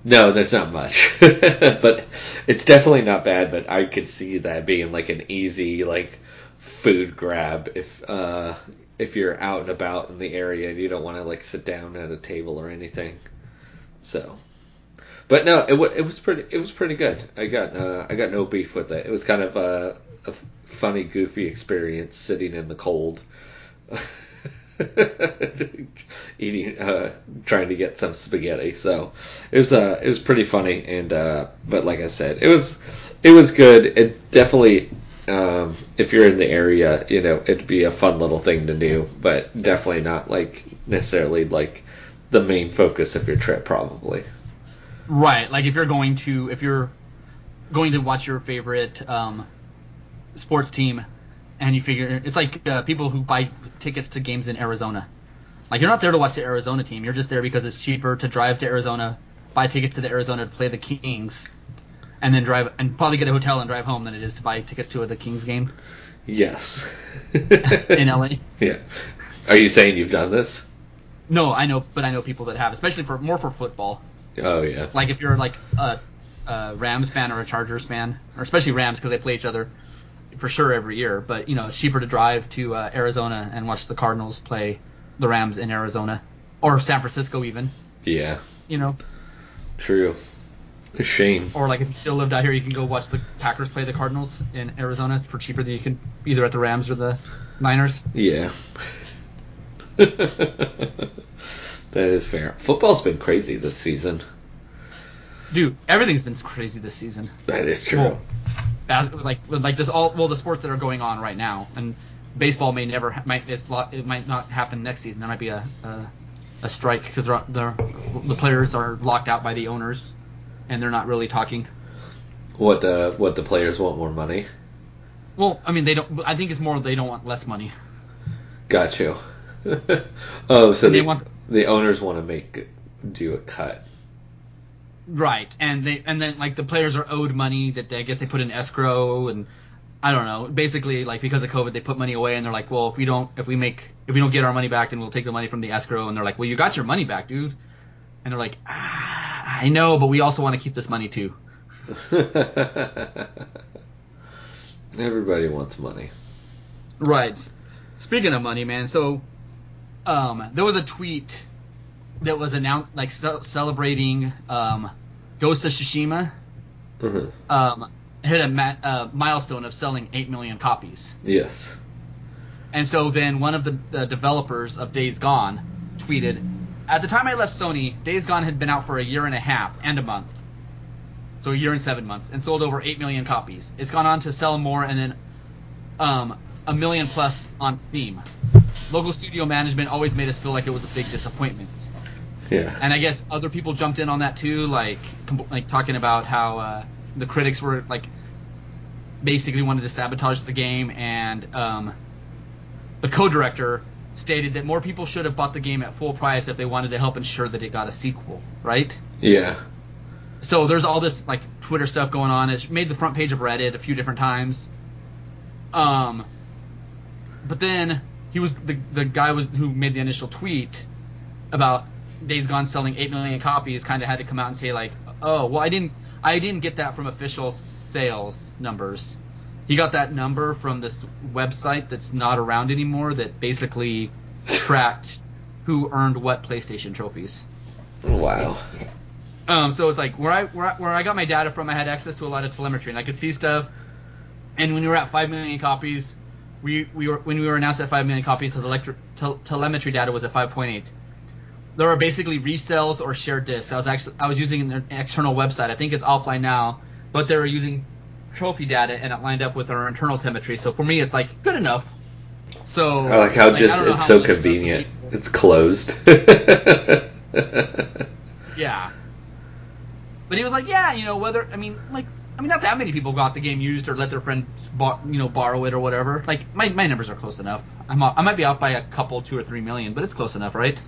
No, there's not much, but it's definitely not bad. But I could see that being like an easy like food grab if uh, if you're out and about in the area and you don't want to like sit down at a table or anything. So, but no, it wa it was pretty it was pretty good. I got uh, I got no beef with it. It was kind of a, a funny, goofy experience sitting in the cold. eating uh trying to get some spaghetti so it was uh it was pretty funny and uh but like i said it was it was good it definitely um if you're in the area you know it'd be a fun little thing to do but definitely not like necessarily like the main focus of your trip probably Right. Like if you're going to if you're going to watch your favorite um, sports team, and you figure it's like uh, people who buy tickets to games in Arizona. Like you're not there to watch the Arizona team. You're just there because it's cheaper to drive to Arizona, buy tickets to the Arizona to play the Kings, and then drive and probably get a hotel and drive home than it is to buy tickets to the Kings game yes in LA. yeah are you saying you've done this No, I know, but I know people that have, especially for more for football. oh yeah Like if you're like a, a Rams fan or a Chargers fan, or especially Rams because they play each other for sure every year. But you know, it's cheaper to drive to uh, Arizona and watch the Cardinals play the Rams in Arizona or San Francisco even. yeah You know, True. A shame. Or like if you still lived out here, you can go watch the Packers play the Cardinals in Arizona for cheaper than you can either at the Rams or the Niners. Yeah. that is fair. Football's been crazy this season. Dude, everything's been crazy this season. That is true. Well, as, like like this all well the sports that are going on right now and baseball may never might it's, lo- it might not happen next season. There might be a a, a strike because they're, the players are locked out by the owners and they're not really talking. What the what the players want more money? Well, I mean they don't. I think it's more they don't want less money. Got you. oh, so They the, want- the owners want to make do a cut. Right, and they and then like the players are owed money that they, I guess they put in escrow and I don't know. Basically, like because of COVID, they put money away and they're like, well, if we don't, if we make, if we don't get our money back, then we'll take the money from the escrow. And they're like, well, you got your money back, dude. And they're like, ah, I know, but we also want to keep this money too. Everybody wants money. Right. Speaking of money, man, so um, there was a tweet that was announced, like ce- celebrating um, Ghost of Tsushima. Mhm. Um, hit a ma- uh, milestone of selling eight million copies. Yes. And so then one of the, the developers of Days Gone tweeted, "At the time I left Sony, Days Gone had been out for a year and a half and a month, so a year and seven months, and sold over eight million copies. It's gone on to sell more, and then um, a million plus on Steam. Local studio management always made us feel like it was a big disappointment." Yeah. And I guess other people jumped in on that too, like com- like talking about how uh, the critics were like basically wanted to sabotage the game, and um, the co-director stated that more people should have bought the game at full price if they wanted to help ensure that it got a sequel, right? yeah. So there's all this like Twitter stuff going on. It made the front page of Reddit a few different times. Um, but then he was the the guy was who made the initial tweet about Days Gone selling eight million copies. Kind of had to come out and say like, oh well, I didn't I didn't get that from official sales numbers. He got that number from this website that's not around anymore that basically tracked who earned what PlayStation trophies. Wow. Um, so it's like where I, where I where I got my data from, I had access to a lot of telemetry, and I could see stuff. And when we were at five million copies, we we were when we were announced at five million copies, the electri- tel- telemetry data was at five point eight. There are basically resells or shared discs. I was actually I was using an external website. I think it's offline now, but they were using trophy data, and it lined up with our internal telemetry. So for me, it's like good enough. So I like how I just it's how so convenient. It's closed. Yeah. But he was like, yeah, you know, whether I mean, like, I mean, not that many people got the game used or let their friends, bar, you know, borrow it or whatever. Like, my, my numbers are close enough. I'm off, I might be off by a couple, two or three million, but it's close enough, right?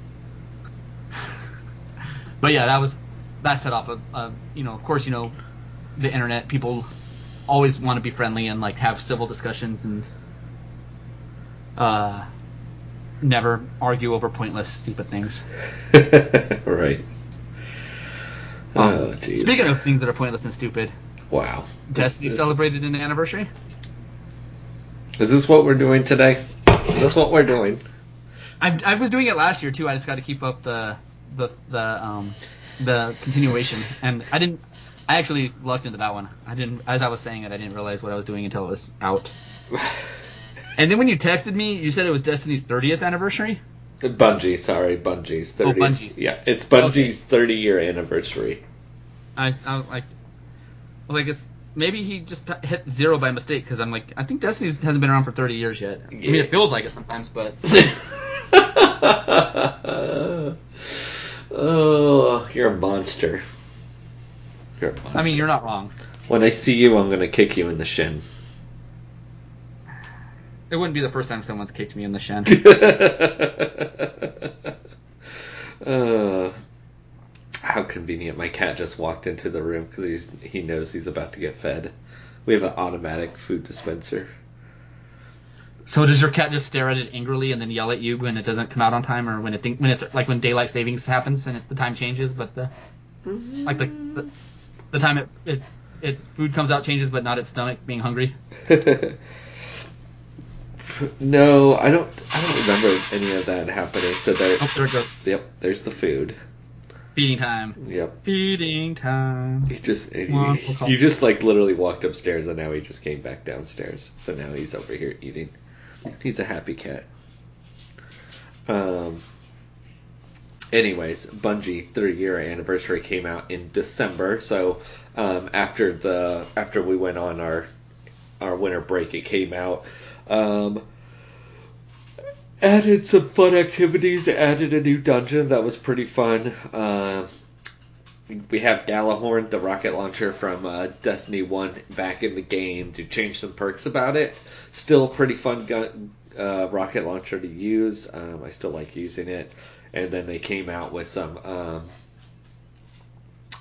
but yeah, that was that set off a, you know, of course, you know, the internet people always want to be friendly and like have civil discussions and uh never argue over pointless, stupid things. right. Oh, jeez. Speaking of things that are pointless and stupid, wow. Destiny This- celebrated an anniversary. Is this what we're doing today? Is this what we're doing? I, I was doing it last year too. I just got to keep up the the the um the continuation, and I didn't. I actually lucked into that one. I didn't, as I was saying it, I didn't realize what I was doing until it was out. And then when you texted me, you said it was Destiny's 30th anniversary. Uh, Bungie, sorry, Bungie's 30. Bungie's. Yeah, it's Bungie's 30 year anniversary. I, I was like, I was like, it's maybe he just t- hit zero by mistake because I'm like, I think Destiny's hasn't been around for 30 years yet. I mean, it feels like it sometimes, but oh, you're a monster. You're. I mean, you're not wrong. When I see you, I'm gonna kick you in the shin. It wouldn't be the first time someone's kicked me in the shin. uh, how convenient! My cat just walked into the room because he knows he's about to get fed. We have an automatic food dispenser. So does your cat just stare at it angrily and then yell at you when it doesn't come out on time, or when it think when it's like when daylight savings happens and it, the time changes, but the like the the, the time it, it it food comes out changes, but not its stomach being hungry. no, I don't. I don't remember any of that happening. So there. Oh, there it goes. Yep, there's the food. Feeding time. Yep. Feeding time. He just he, Wonderful he call. just like literally walked upstairs and now he just came back downstairs. So now he's over here eating. He's a happy cat. Um. Anyways, Bungie three year anniversary came out in December. So um, after the after we went on our our winter break, it came out. Um, added some fun activities. Added a new dungeon that was pretty fun. Uh, we have Gjallarhorn, the rocket launcher from uh, Destiny 1, back in the game to change some perks about it. Still pretty fun gun, uh, rocket launcher to use. Um, I still like using it. And then they came out with some um,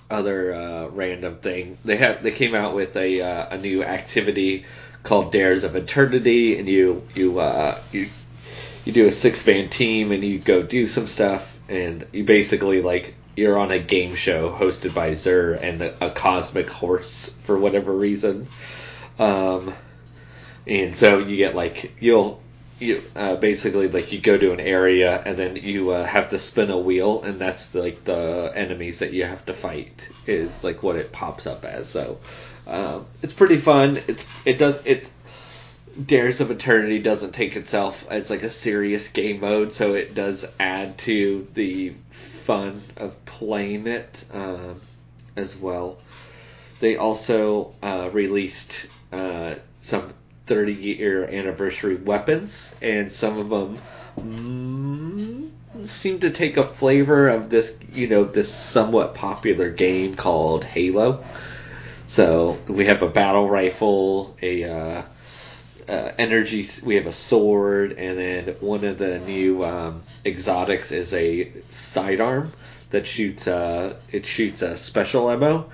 other uh, random thing. They have they came out with a uh, a new activity called Dares of Eternity, and you you uh, you you do a six man team and you go do some stuff, and you basically like you're on a game show hosted by Xur and the, a cosmic horse for whatever reason. Um, and so you get like you'll you uh, basically like you go to an area and then you uh, have to spin a wheel and that's like the enemies that you have to fight is like what it pops up as. So um, it's pretty fun. It's it does it. Dares of Eternity doesn't take itself as like a serious game mode, so it does add to the fun of playing it um, as well. They also uh, released uh, some 30 year anniversary weapons, and some of them mm, seem to take a flavor of this, you know, this somewhat popular game called Halo. So we have a battle rifle, a uh, uh, energy. We have a sword, and then one of the new um, exotics is a sidearm that shoots. Uh, it shoots a special ammo,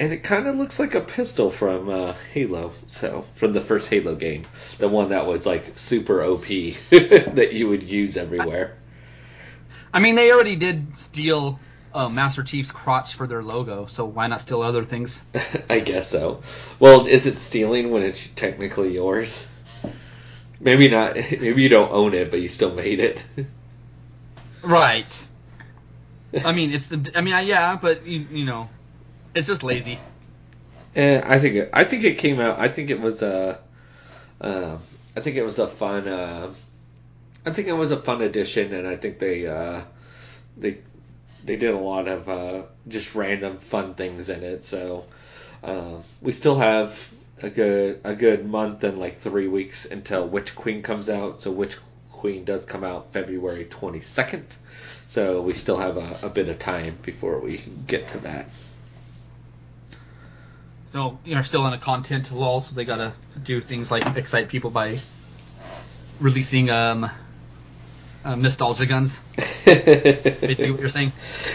and it kind of looks like a pistol from uh, Halo. So from the first Halo game, the one that was like super OP that you would use everywhere. I mean, they already did steal uh, Master Chief's crotch for their logo, so why not steal other things? I guess so. Well, is it stealing when it's technically yours? Maybe not. Maybe you don't own it, but you still made it. Right. I mean, it's the. I mean, yeah, but you, you know, it's just lazy. Eh, I think it, I think it came out. I think it was a. Uh, I think it was a fun. Uh, I think it was a fun addition, and I think they uh, they they did a lot of uh, just random fun things in it. So uh, we still have a good a good month and like three weeks until Witch Queen comes out. So Witch Queen does come out February twenty second. So we still have a, a bit of time before we get to that. So you know still in a content lull, so they gotta do things like excite people by releasing um, uh, nostalgia guns. Basically, what you're saying.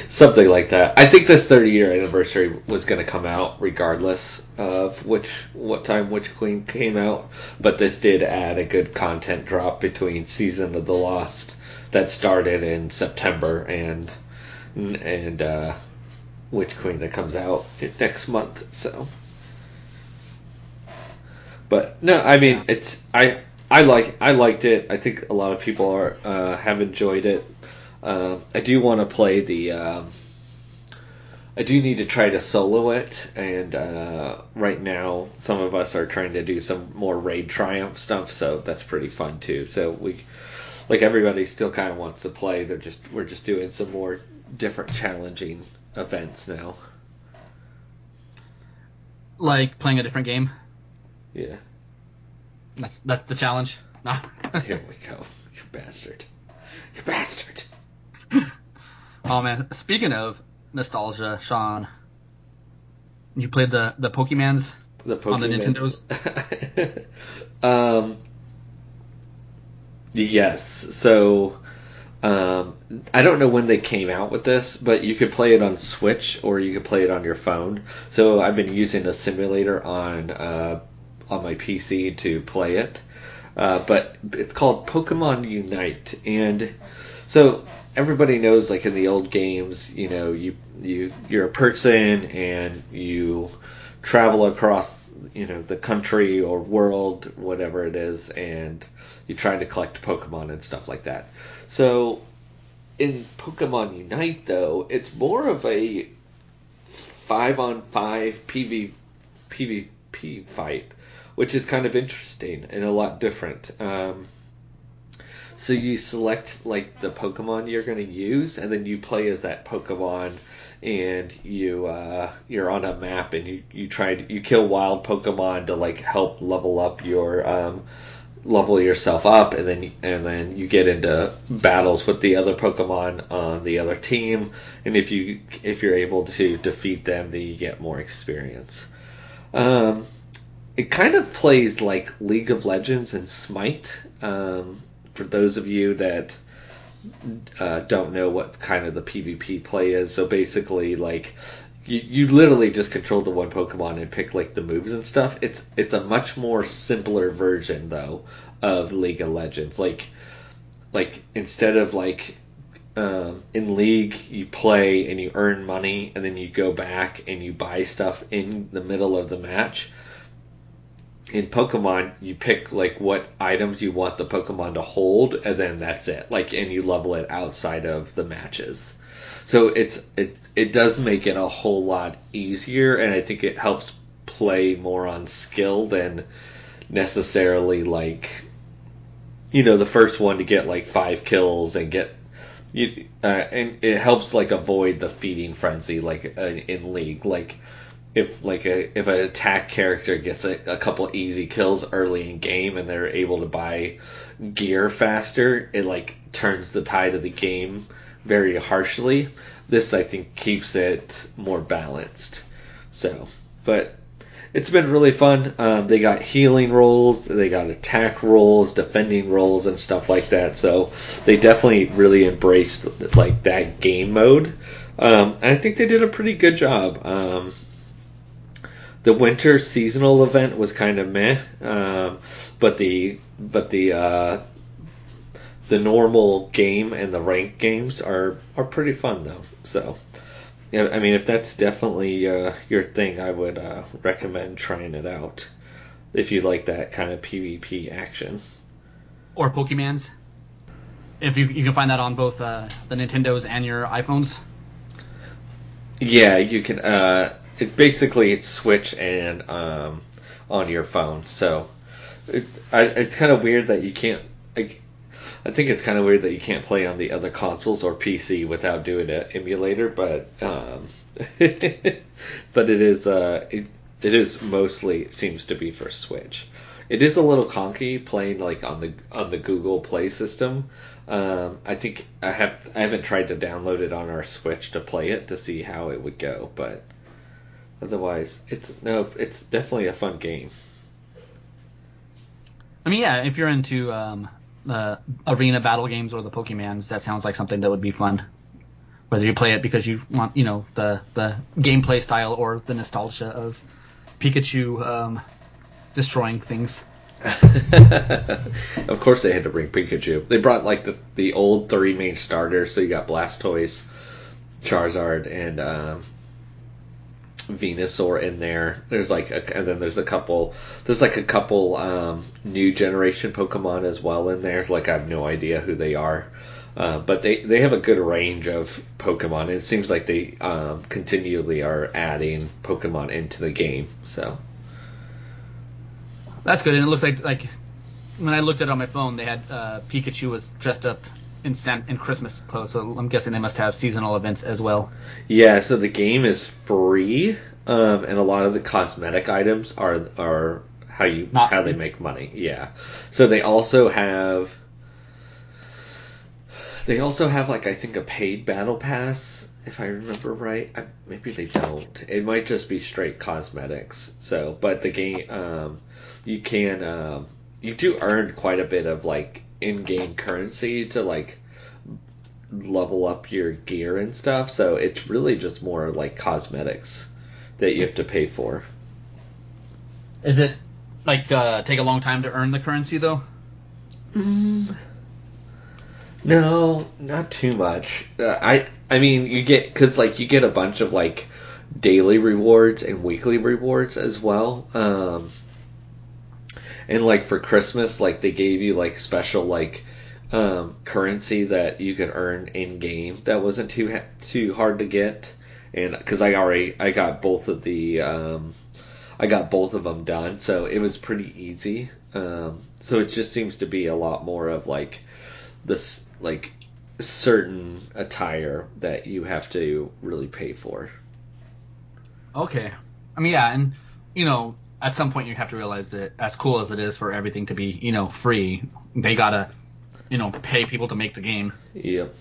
Something like that. I think this 30 year anniversary was going to come out regardless of which what time Witch Queen came out, but this did add a good content drop between Season of the Lost that started in September and and uh, Witch Queen that comes out next month. So, but no, I mean Yeah. it's I I like I liked it. I think a lot of people are uh, have enjoyed it. Um, I do want to play the. Um, I do need to try to solo it, and uh, right now some of us are trying to do some more raid triumph stuff, so that's pretty fun too. So we, like everybody, still kind of wants to play. They're just we're just doing some more different challenging events now. Like playing a different game. Yeah, That's that's the challenge. Here we go. You bastard. You bastard. oh man, speaking of nostalgia, Sean, you played the the Pokemans. The On the Nintendos. um, yes. So, um, I don't know when they came out with this, but you could play it on Switch or you could play it on your phone. So I've been using a simulator on uh, on my PC to play it. Uh, but it's called Pokemon Unite, and so everybody knows, like in the old games, you know, you you you're a person and you travel across, you know, the country or world, whatever it is, and you try to collect Pokemon and stuff like that. So in Pokemon Unite though, it's more of a five on five PV PvP fight, which is kind of interesting and a lot different. Um, so you select like the Pokemon you're going to use, and then you play as that Pokemon, and you uh, you're on a map, and you you try to, you kill wild Pokemon to like help level up your um, level yourself up, and then and then you get into battles with the other Pokemon on the other team, and if you if you're able to defeat them, then you get more experience. Um, it kind of plays like League of Legends and Smite. Um, for those of you that uh, don't know what kind of the PvP play is, so basically, like you, you literally just control the one Pokemon and pick like the moves and stuff. It's it's a much more simpler version though of League of Legends. Like like instead of like um, in League you play and you earn money and then you go back and you buy stuff in the middle of the match in Pokemon, you pick like what items you want the Pokemon to hold, and then that's it. Like, and you level it outside of the matches. So it's it it does make it a whole lot easier, and I think it helps play more on skill than necessarily like you know the first one to get like five kills and get you uh, and it helps like avoid the feeding frenzy like uh, in league like if like a if an attack character gets a, a couple easy kills early in game and they're able to buy gear faster, it like turns the tide of the game very harshly. This I think keeps it more balanced. So, but it's been really fun. Um, they got healing rolls, they got attack rolls, defending rolls, and stuff like that. So they definitely really embraced like that game mode. Um, I think they did a pretty good job. Um, the winter seasonal event was kind of meh, um, but the but the uh, the normal game and the ranked games are are pretty fun though. So, yeah, I mean, if that's definitely uh, your thing, I would uh, recommend trying it out if you like that kind of PvP action. Or Pokemans. If you you can find that on both uh, the Nintendos and your iPhones. Yeah, you can. It basically it's Switch and um, on your phone. So it, I, it's kind of weird that you can't. I, I think it's kind of weird that you can't play on the other consoles or PC without doing an emulator, but um, but it is uh, it, it is mostly it seems to be for Switch. It is a little conky playing like on the on the Google Play system. Um, I think I have I haven't tried to download it on our Switch to play it to see how it would go, but Otherwise, it's no, it's definitely a fun game. I mean, yeah, if you're into um, the arena battle games or the Pokemans, that sounds like something that would be fun. Whether you play it because you want, you know, the the gameplay style or the nostalgia of Pikachu um, destroying things. of course, they had to bring Pikachu. They brought like the the old three main starters. So you got Blastoise, Charizard, and um, Venusaur in there. There's like, a, and then there's a couple. There's like a couple um, new generation Pokemon as well in there. Like I have no idea who they are, uh, but they they have a good range of Pokemon. It seems like they um, continually are adding Pokemon into the game. So that's good. And it looks like like when I looked at it on my phone, they had uh, Pikachu was dressed up in, in Christmas clothes. So I'm guessing they must have seasonal events as well. Yeah, so the game is free, um, and a lot of the cosmetic items are are how you Not how free. they make money. Yeah, so they also have they also have like I think a paid battle pass if I remember right. I, maybe they don't. It might just be straight cosmetics. So, but the game um, you can um, you do earn quite a bit of like in-game currency to like level up your gear and stuff. So it's really just more like cosmetics that you have to pay for. Is it like uh, take a long time to earn the currency though? Mm. No, not too much. Uh, I I mean you get because like you get a bunch of like daily rewards and weekly rewards as well. Um, and like for Christmas, like they gave you like special like um, currency that you could earn in game that wasn't too ha- too hard to get, and because I already I got both of the um, I got both of them done, so it was pretty easy. Um, so it just seems to be a lot more of like this like certain attire that you have to really pay for. Okay. I mean, yeah, and you know, at some point you have to realize that as cool as it is for everything to be, you know, free, they gotta, you know, pay people to make the game. Yep.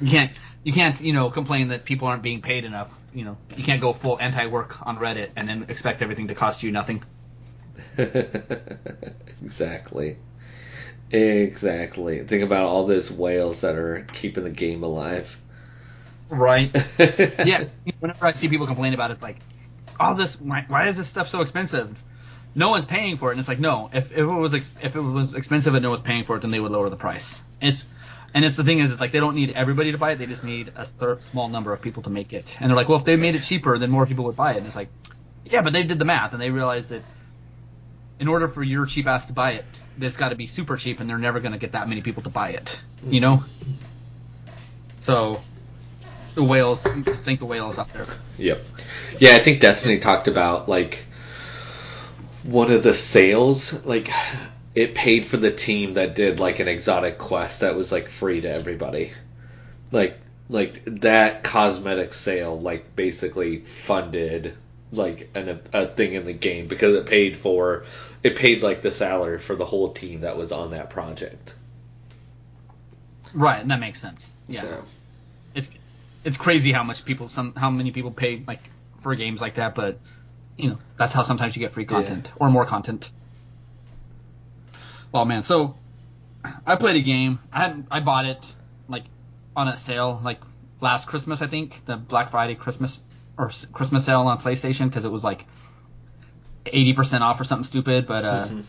You can't, you can't, you know, complain that people aren't being paid enough. You know, you can't go full anti-work on Reddit and then expect everything to cost you nothing. exactly. Exactly. Think about all those whales that are keeping the game alive. Right. yeah. Whenever I see people complain about it, it's like, all this. Why, why is this stuff so expensive? No one's paying for it, and it's like, no. If, if it was ex- if it was expensive and no one's paying for it, then they would lower the price. It's and it's the thing is, it's like they don't need everybody to buy it. They just need a small number of people to make it. And they're like, well, if they made it cheaper, then more people would buy it. And it's like, yeah, but they did the math and they realized that in order for your cheap ass to buy it, it's got to be super cheap, and they're never going to get that many people to buy it. You know. So the whales, just think the whales out there. Yep. Yeah, I think Destiny talked about like one of the sales, like it paid for the team that did like an exotic quest that was like free to everybody. Like like that cosmetic sale like basically funded like an, a thing in the game because it paid for it paid like the salary for the whole team that was on that project. Right, and that makes sense. Yeah. So, it's crazy how much people some how many people pay like for games like that, but you know, that's how sometimes you get free content or more content. Well, man, so I played a game. I I bought it like on a sale like last Christmas, I think, the Black Friday Christmas or Christmas sale on PlayStation because it was like 80% off or something stupid, but uh Mhm.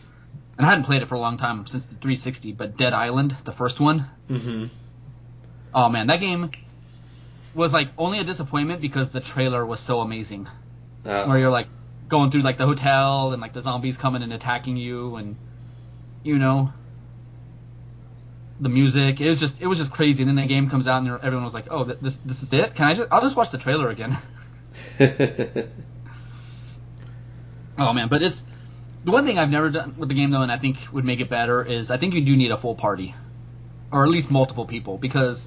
and I hadn't played it for a long time since the 360, but Dead Island, the first one, hmm Oh man, that game was like only a disappointment because the trailer was so amazing. uh, Where you're like going through like the hotel and like the zombies coming and attacking you and you know the music. It was just it was just crazy. And then the game comes out and everyone was like, "Oh, this this is it? Can I just I'll just watch the trailer again." oh man, but it's the one thing I've never done with the game though, and I think would make it better is I think you do need a full party, or at least multiple people, because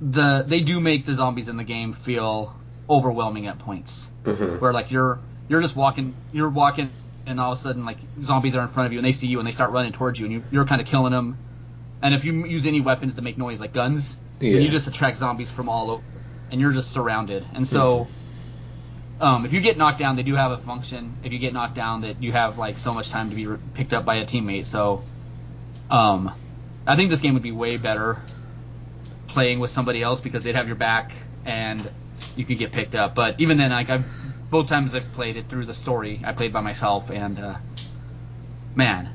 the they do make the zombies in the game feel overwhelming at points. Mhm. where like you're you're just walking you're walking and all of a sudden like zombies are in front of you and they see you and they start running towards you and you, you're kind of killing them and if you use any weapons to make noise like guns then Yeah. you just attract zombies from all over and you're just surrounded. And so um, if you get knocked down they do have a function. If you get knocked down that you have like so much time to be re- picked up by a teammate. So um, i think this game would be way better playing with somebody else because they'd have your back and you could get picked up. But even then, like I've both times I've played it through the story, I played by myself, and uh, man,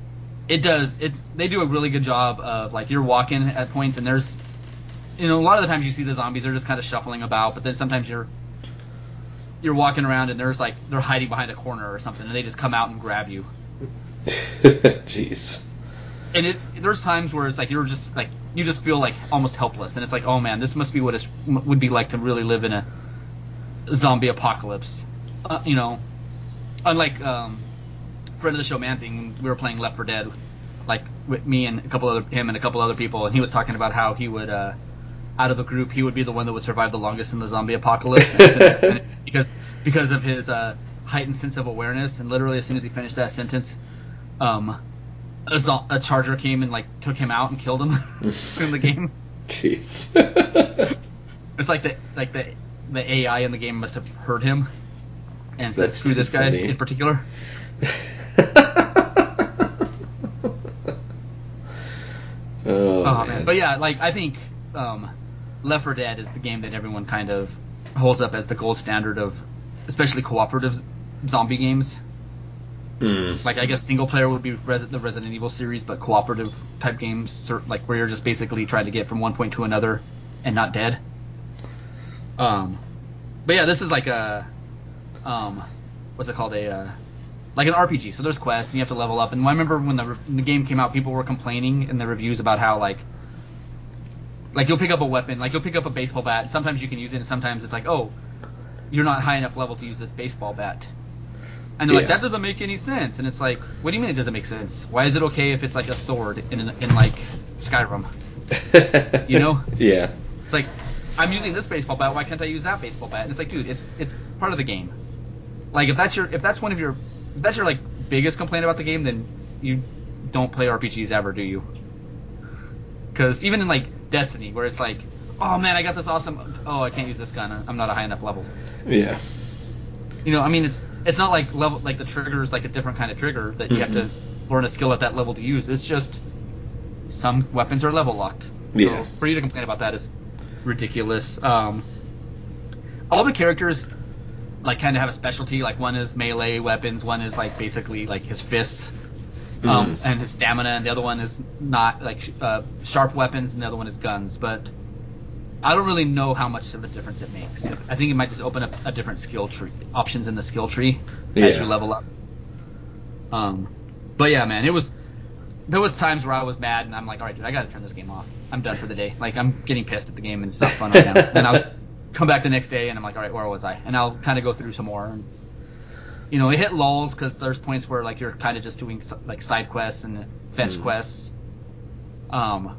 it does. It they do a really good job of like you're walking at points and there's, you know, a lot of the times you see the zombies they're just kind of shuffling about, but then sometimes you're you're walking around and there's like they're hiding behind a corner or something and they just come out and grab you. Jeez. And it there's times where it's like you're just like you just feel like almost helpless. And it's like oh man this must be what it would be like to really live in a zombie apocalypse. Uh, you know unlike um friend of the show man thing we were playing Left 4 Dead like with me and a couple other him and a couple other people and he was talking about how he would uh out of the group he would be the one that would survive the longest in the zombie apocalypse. Because because of his uh heightened sense of awareness and literally as soon as he finished that sentence um a, a charger came and like took him out and killed him in the game. Jeez. It's like the like the the AI in the game must have heard him and said That's screw this guy funny. in particular. oh, Oh, man. man. But yeah, like I think um, Left 4 Dead is the game that everyone kind of holds up as the gold standard of, especially cooperative z- zombie games. Mm. Like I guess single player would be Res- the Resident Evil series, but cooperative type games, like where you're just basically trying to get from one point to another and not dead. Um, but yeah, this is like a, um, what's it called? A uh, like an RPG. So there's quests and you have to level up. And I remember when the, when the game came out, people were complaining in the reviews about how like like you'll pick up a weapon, like you'll pick up a baseball bat. Sometimes you can use it, and sometimes it's like, oh, you're not high enough level to use this baseball bat. And they're like, that doesn't make any sense. And it's like, what do you mean it doesn't make sense? Why is it okay if it's like a sword in in like Skyrim? You know? Yeah. It's like, I'm using this baseball bat. Why can't I use that baseball bat? And it's like, dude, it's it's part of the game. Like if that's your if that's one of your if that's your like biggest complaint about the game, then you don't play RPGs ever, do you? Because even in like Destiny, where it's like, oh man, I got this awesome. Oh, I can't use this gun. I'm not a high enough level. Yeah. You know, I mean, it's it's not like level like the trigger is like a different kind of trigger that you have to learn a skill at that level to use. It's just some weapons are level locked. Yeah. So for you to complain about that is ridiculous. Um, all the characters like kind of have a specialty. Like one is melee weapons, one is like basically like his fists. Um, Mhm. and his stamina, and the other one is not like uh, sharp weapons, and the other one is guns. But I don't really know how much of a difference it makes. I think it might just open up a different skill tree, options in the skill tree as you level up. Um, but yeah, man, it was. There was times where I was mad, and I'm like, all right, dude, I gotta turn this game off. I'm done for the day. Like, I'm getting pissed at the game, and it's not fun right now. and I'll come back the next day, and I'm like, all right, where was I? And I'll kind of go through some more. And, you know, it hit lulls because there's points where like you're kind of just doing like side quests and fetch Mm. quests. Um,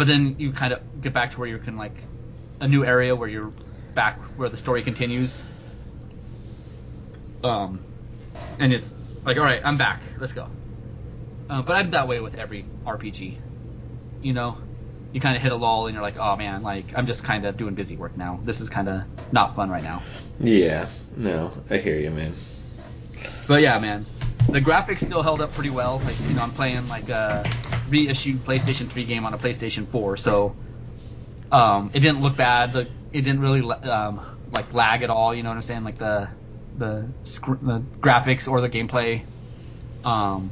but then you kind of get back to where you can like a new area where you're back where the story continues. Um, and it's like, all right, I'm back. Let's go. Uh, but I'm that way with every RPG. You know, you kind of hit a lull and you're like, oh man, like I'm just kind of doing busy work now. This is kind of not fun right now. Yeah. No, I hear you, man. But yeah, man, the graphics still held up pretty well. Like you know, I'm playing like a reissued PlayStation 3 game on a PlayStation 4, so um, it didn't look bad. The, it didn't really um, like lag at all. You know what I'm saying? Like the the, sc- the graphics or the gameplay. Um,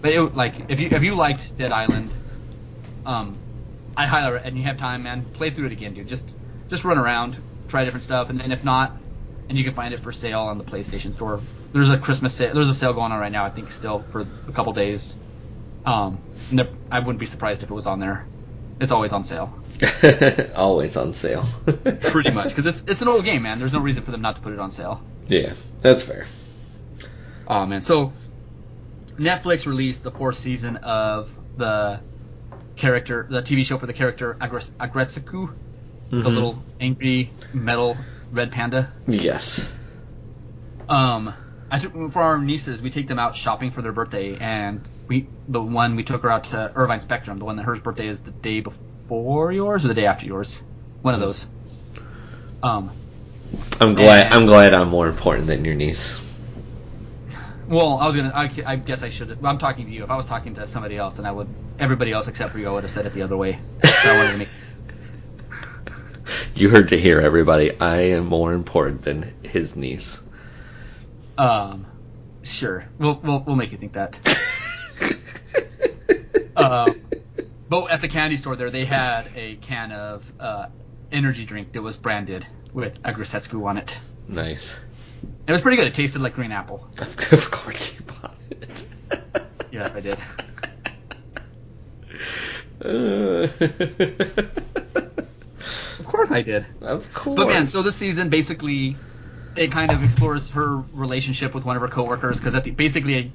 but it like if you if you liked Dead Island, um, I highly and you have time, man, play through it again, dude. Just just run around, try different stuff, and, then if not, and you can find it for sale on the PlayStation Store. There's a Christmas sale. There's a sale going on right now. I think still for a couple days. Um, I wouldn't be surprised if it was on there. It's always on sale, Always on sale. pretty much, because it's it's an old game, man. There's no reason for them not to put it on sale. Yeah, that's fair. Oh man, so Netflix released the fourth season of the character, the TV show for the character Agres- Aggretsuko, the Mhm. little angry metal red panda. Yes. Um, I took for our nieces, we take them out shopping for their birthday, and we the one we took her out to Irvine Spectrum, the one that her birthday is the day before yours or the day after yours, one of those. Um, I'm glad. And- I'm glad I'm more important than your niece. well, I was gonna, I, I guess I should. I'm talking to you. If I was talking to somebody else, then I would. Everybody else except for you, I would have said it the other way. I wanted to make. You heard to hear, everybody. I am more important than his niece. Um, sure, we'll we'll, we'll make you think that. Uh, But at the candy store there, they had a can of uh, energy drink that was branded with Aggretsuko on it. nice. It was pretty good. It tasted like green apple. Of course you bought it. Yes, I did. Of course, I did. of course. But man, so this season basically it kind of explores her relationship with one of her coworkers because basically,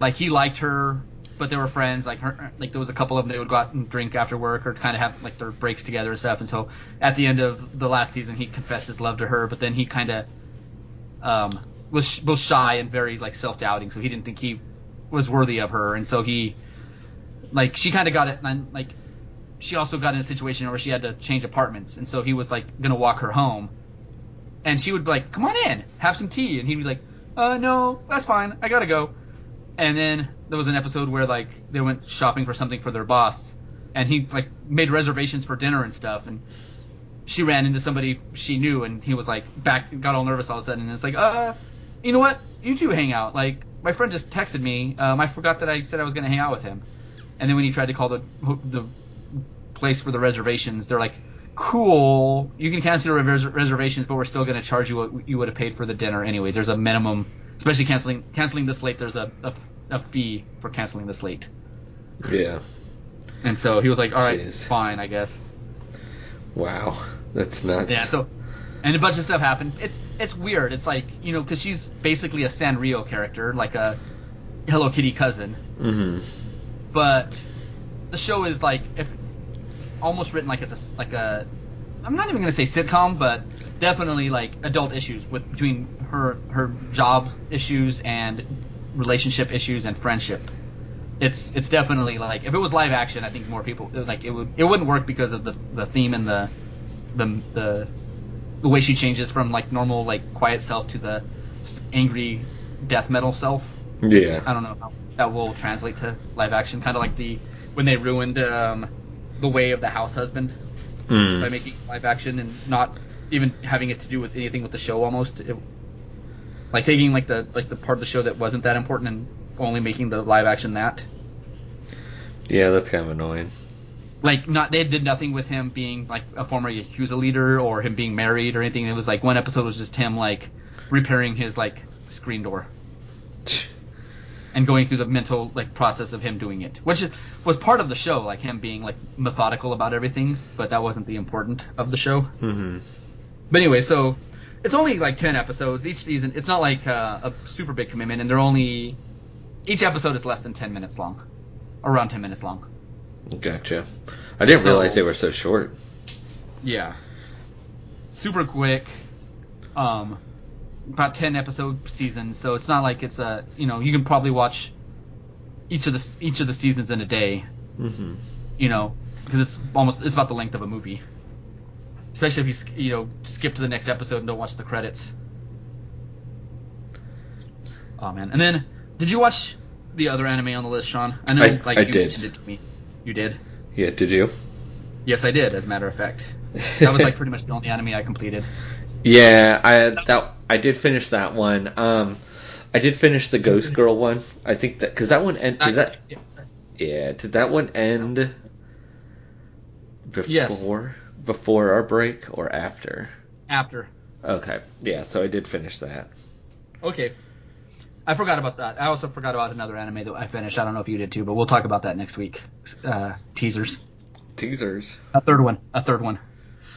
like he liked her, but they were friends. Like her, like there was a couple of them they would go out and drink after work or kind of have like their breaks together and stuff. And so at the end of the last season, he confessed his love to her, but then he kind of um, was was shy and very like self doubting, so he didn't think he was worthy of her, and so he like she kind of got it and like she also got in a situation where she had to change apartments, and so he was like gonna walk her home, and she would be like, "Come on in, have some tea," and he'd be like, "Uh, no, that's fine, I gotta go." And then there was an episode where like they went shopping for something for their boss, and he like made reservations for dinner and stuff, and she ran into somebody she knew, and he was like back, got all nervous all of a sudden, and it's like, "Uh, you know what? You two hang out. Like my friend just texted me. Um, I forgot that I said I was gonna hang out with him." And then when he tried to call the the place for the reservations, they're like, "Cool, you can cancel your res- reservations, but we're still going to charge you what you would have paid for the dinner anyways. There's a minimum especially canceling canceling the slate. There's a, a, a fee for canceling the slate, Yeah. and so he was like, "All right, Jeez. fine, I guess." Wow. That's nuts. Yeah. So, and a bunch of stuff happened. It's it's weird. It's like you know because she's basically a Sanrio character, like a Hello Kitty cousin, hmm but the show is like if almost written like it's a like a I'm not even gonna say sitcom, but definitely like adult issues with between her her job issues and relationship issues and friendship. It's it's definitely like if it was live action, I think more people like it would it wouldn't work because of the the theme and the the the the way she changes from like normal like quiet self to the angry death metal self. Yeah. I don't know how that will translate to live action. Kind of like the when they ruined um, the way of the house husband by Mm. making live action and not even having it to do with anything with the show. Almost it, like taking like the like the part of the show that wasn't that important and only making the live action that. Yeah, that's kind of annoying. Like not they did nothing with him being like a former Yakuza leader or him being married or anything. It was like one episode was just him like repairing his like screen door. and going through the mental like process of him doing it, which was part of the show, like him being like methodical about everything, but that wasn't the important of the show. hmm But anyway, so it's only like ten episodes each season. It's not like uh, a super big commitment, and they're only each episode is less than ten minutes long, around ten minutes long. Gotcha. I didn't So- realize they were so short. Yeah. Super quick. Um, about ten episode seasons, so it's not like it's a you know you can probably watch each of the each of the seasons in a day. hmm you know, because it's almost it's about the length of a movie. Especially if you you know skip to the next episode and don't watch the credits. Oh man! And then, did you watch the other anime on the list, Sean? I know, I- like I you did. mentioned it to me. You did? Yeah, did you? Yes, I did. As a matter of fact, that was like pretty much the only anime I completed. Yeah, I that I did finish that one. Um, I did finish the Ghost Girl one. I think that because that one end did that yeah did that one end Yes. Before our break or after? After. Okay, yeah, so I did finish that. Okay. I forgot about that. I also forgot about another anime that I finished. I don't know if you did too, but we'll talk about that next week. Uh, teasers. Teasers. A third one. A third one.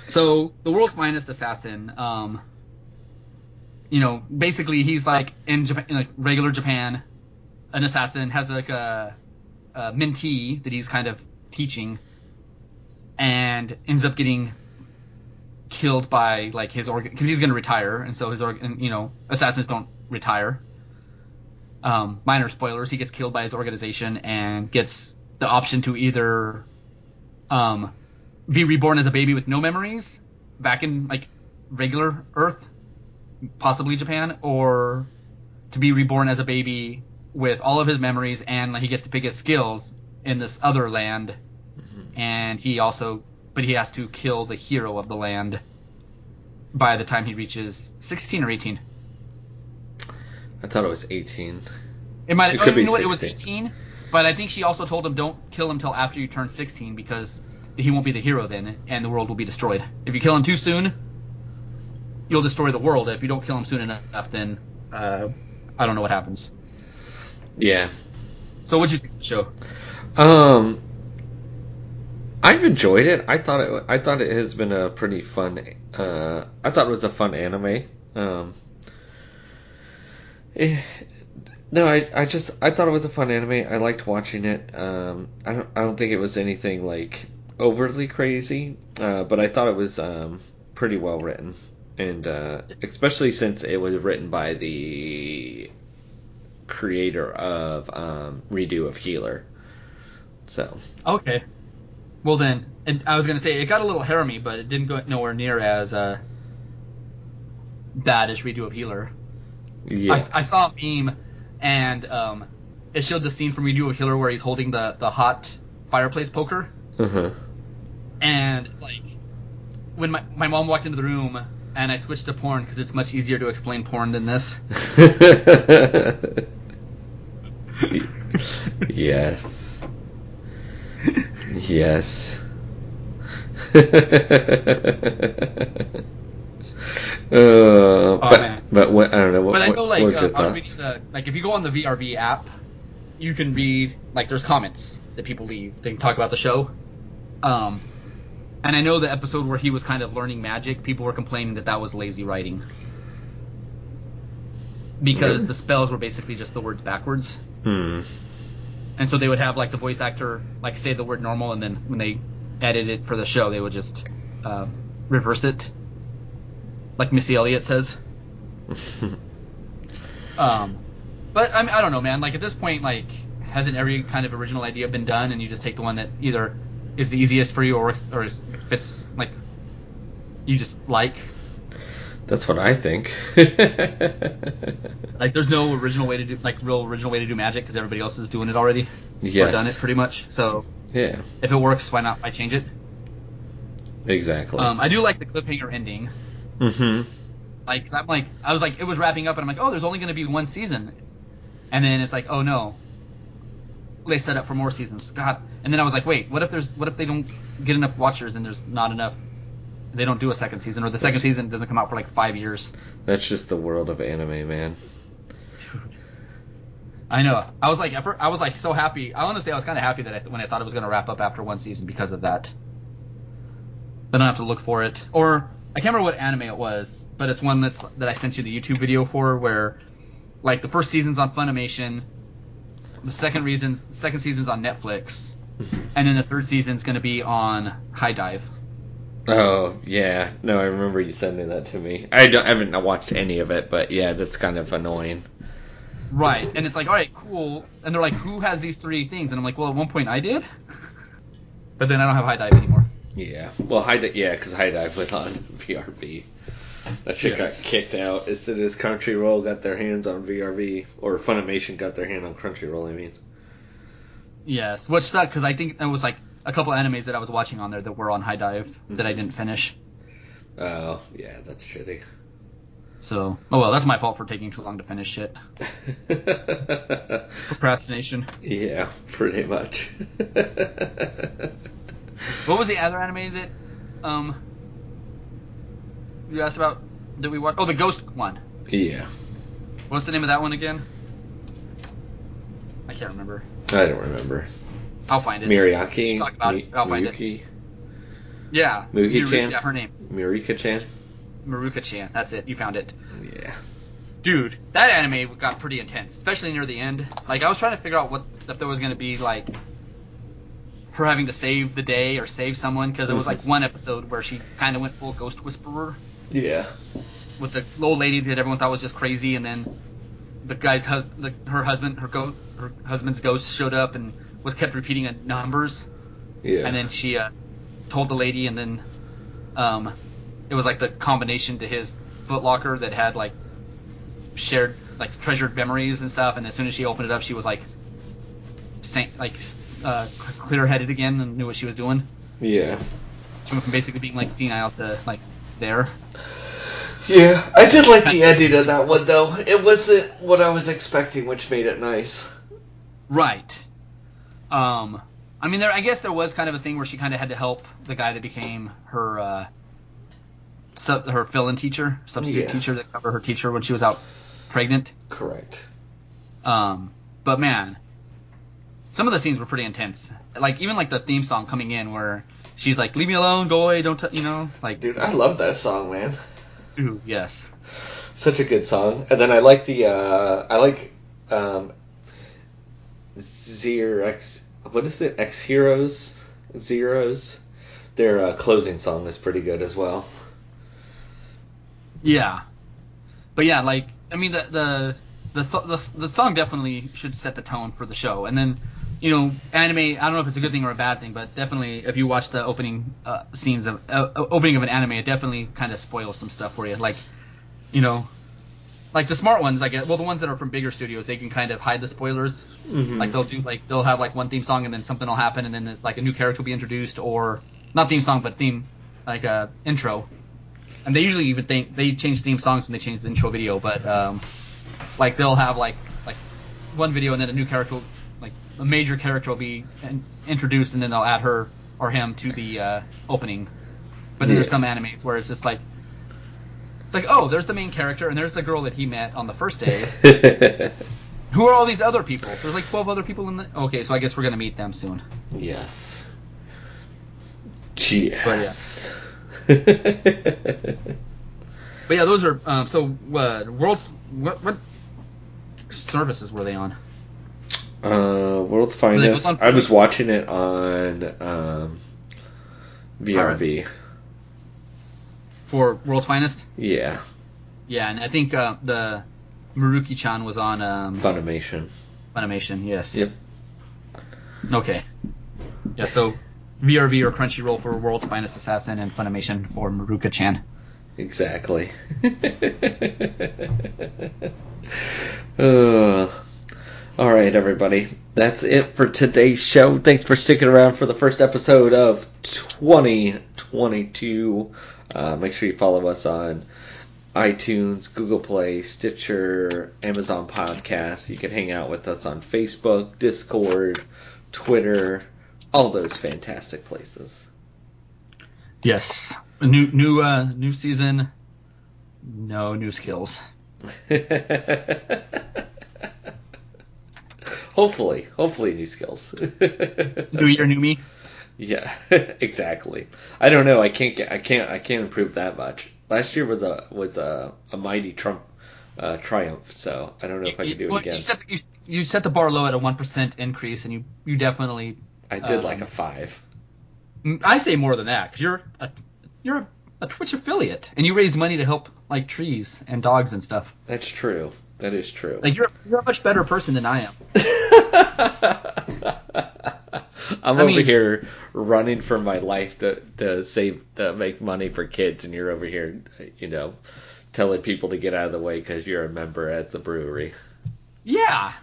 So the world's finest assassin. Um, you know, basically he's like in Japan, like regular Japan, an assassin has like a, a mentee that he's kind of teaching, and ends up getting killed by like his organ because he's going to retire, and so his organ, you know, assassins don't retire. Um, minor spoilers. He gets killed by his organization and gets the option to either um, be reborn as a baby with no memories back in like regular Earth, possibly Japan, or to be reborn as a baby with all of his memories and like, he gets to pick his skills in this other land, and he also, but he has to kill the hero of the land by the time he reaches 16 or 18. I thought it was eighteen. It might. It could oh, be you know what? It was 18, but I think she also told him don't kill him till after you turn 16 because he won't be the hero then, and the world will be destroyed. If you kill him too soon, you'll destroy the world. If you don't kill him soon enough, then uh, I don't know what happens. Yeah. So what'd you think of the show? Um, I've enjoyed it. I thought it. I thought it has been a pretty fun. Uh, I thought it was a fun anime. Um, eh, no, I, I just I thought it was a fun anime. I liked watching it. Um, I don't I don't think it was anything like overly crazy, uh, but I thought it was um, pretty well written, and uh, especially since it was written by the creator of um, Redo of Healer. So Okay. Well then, and I was gonna say it got a little haremy, but it didn't go nowhere near as uh, bad as Redo of Healer. yeah, I, I saw a meme, and um, it showed the scene from Redo of Healer where he's holding the the hot fireplace poker, uh-huh. and it's like when my my mom walked into the room and I switched to porn because it's much easier to explain porn than this. yes. Yes. Uh, but man. but what I don't know. What, But I know, like, uh, your I was reading the, like, if you go on the VRV app, you can read, like, there's comments that people leave. They can talk about the show. Um, and I know the episode where he was kind of learning magic, people were complaining that that was lazy writing. Because Really? the spells were basically just the words backwards. Hmm. And so they would have, like, the voice actor, like, say the word normal, and then when they edit it for the show, they would just uh, reverse it. Like Missy Elliott says. Um, but I, mean, I don't know, man. Like at this point, like hasn't every kind of original idea been done, and you just take the one that either is the easiest for you or or is, fits like you just like. That's what I think. Like there's no original way to do like real original way to do magic because everybody else is doing it already. Or yes. done it pretty much. So Yeah. if it works, why not? Why change it? Exactly. Um, I do like the cliffhanger ending. mm-hmm. Like 'cause I'm like I was like it was wrapping up, and I'm like, oh, there's only going to be one season, and then it's like, oh no, they set up for more seasons. God, and then I was like, wait, what if there's what if they don't get enough watchers and there's not enough? They don't do a second season, or the second season doesn't come out for like five years. That's just the world of anime, man. Dude. I know. I was like, I was like so happy. I honestly, I was kind of happy that I, when I thought it was going to wrap up after one season because of that. Then I don't have to look for it, or I can't remember what anime it was, but it's one that's that I sent you the YouTube video for, where like the first season's on Funimation, the second reasons, second season's on Netflix, and then the third season's going to be on HIDIVE. Oh yeah, no, I remember you sending that to me. I don't, I haven't watched any of it, but yeah, that's kind of annoying. Right, and it's like, all right, cool, and they're like, who has these three things? And I'm like, well, at one point I did, but then I don't have HIDIVE anymore. Yeah, well, HIDIVE, yeah, because HIDIVE was on VRV. That shit Yes. got kicked out as soon as Crunchyroll got their hands on VRV, or Funimation got their hand on Crunchyroll. I mean, Yes, which sucked because I think it was like a couple animes that I was watching on there that were on HIDIVE that I Mhm. didn't finish. oh yeah, that's shitty. So, oh well, that's my fault for taking too long to finish shit. Procrastination. yeah, pretty much. What was the other anime that um you asked about that we watched? Oh, the Ghost one. yeah, What's the name of that one again? I can't remember. I don't remember. I'll find it. Miriaki, Talk about it. I'll find it. Yeah. Mugi-chan? Yeah, her name. Mirika-chan. Maruka-chan. That's it. You found it. Yeah. Dude, that anime got pretty intense, especially near the end. Like I was trying to figure out what if there was gonna be like her having to save the day or save someone because there was like mm-hmm. one episode where she kind of went full ghost whisperer Yeah. with the old lady that everyone thought was just crazy, and then the guy's husband, her husband, her go, her husband's ghost showed up and was kept repeating numbers, Yeah. and then she uh, told the lady, and then um, it was like the combination to his footlocker that had like shared like treasured memories and stuff, and as soon as she opened it up, she was like, san- like uh, clear headed again and knew what she was doing. yeah. She went from basically being like senile to like there. Yeah, I did like the ending of that one though. It wasn't what I was expecting, which made it nice. Right. Um, I mean, there. I guess there was kind of a thing where she kind of had to help the guy that became her, uh, sub, her fill-in teacher, substitute Yeah. teacher that covered her teacher when she was out pregnant. Correct. Um, but man, some of the scenes were pretty intense. Like even like the theme song coming in where she's like, "Leave me alone, go away, don't," t-, you know, like, Dude, I love that song, man. dude, yes, Such a good song. And then I like the uh I like um Zero X what is it? X Heroes? Zeros? Their uh, closing song is pretty good as well. yeah. But yeah, like I mean the the the th- the, the song definitely should set the tone for the show, and then. You know, anime. I don't know if it's a good thing or a bad thing, but definitely, if you watch the opening uh, scenes of uh, opening of an anime, it definitely kind of spoils some stuff for you. Like, you know, like the smart ones, I guess. Well, the ones that are from bigger studios, they can kind of hide the spoilers. Mm-hmm. Like they'll do like they'll have like one theme song and then something will happen and then like a new character will be introduced or not theme song but theme like a intro. And they usually even think they change theme songs when they change the intro video, but um, like they'll have like like one video and then a new character like a major character will be in, introduced and then they'll add her or him to the uh, opening. But then there's some animes where it's just like It's like, oh, there's the main character, and there's the girl that he met on the first day. Who are all these other people? There's like 12 other people in the. Okay, so I guess we're gonna meet them soon. yes. Yes. But yeah, those are um, so uh, world's what what services were they on? Uh, World's Finest. I was watching it on um, VRV. For World's Finest? Yeah, Yeah, and I think uh, the Maruki-chan was on um, Funimation. Funimation. Yes. Yep. Okay. Yeah, so VRV or Crunchyroll for World's Finest Assassin and Funimation for Maruka-chan. Exactly. uh, all right, everybody. That's it for today's show. Thanks for sticking around for the first episode of 2022. Uh, make sure you follow us on iTunes, Google Play, Stitcher, Amazon Podcasts. You can hang out with us on Facebook, Discord, Twitter, all those fantastic places. Yes. A new new uh new season. No new skills. hopefully, hopefully new skills. New year, new me. Yeah, exactly. I don't know. I can't get. I can't. I can't improve that much. Last year was a was a, a mighty Trump uh, triumph. So I don't know if I can do it again. You set, you, you set the bar low at a one percent increase, and you you definitely. I did um, like a five. Mm, I say more than that because you're a you're a, a Twitch affiliate, and you raised money to help like trees and dogs and stuff. That's true. That is true. Like you're you're a much better person than I am. I'm I over mean- here running for my life to to save to make money for kids, and you're over here, you know, telling people to get out of the way because you're a member at the brewery. Yeah.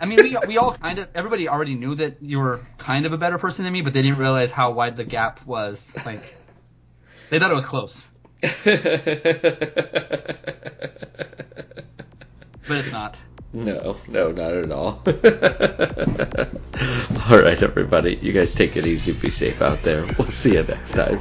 I mean, we, we all kind of everybody already knew that you were kind of a better person than me, but they didn't realize how wide the gap was. Like they thought it was close, but it's not. No, no, not at all. all right, everybody, you guys take it easy, be safe out there. We'll see you next time.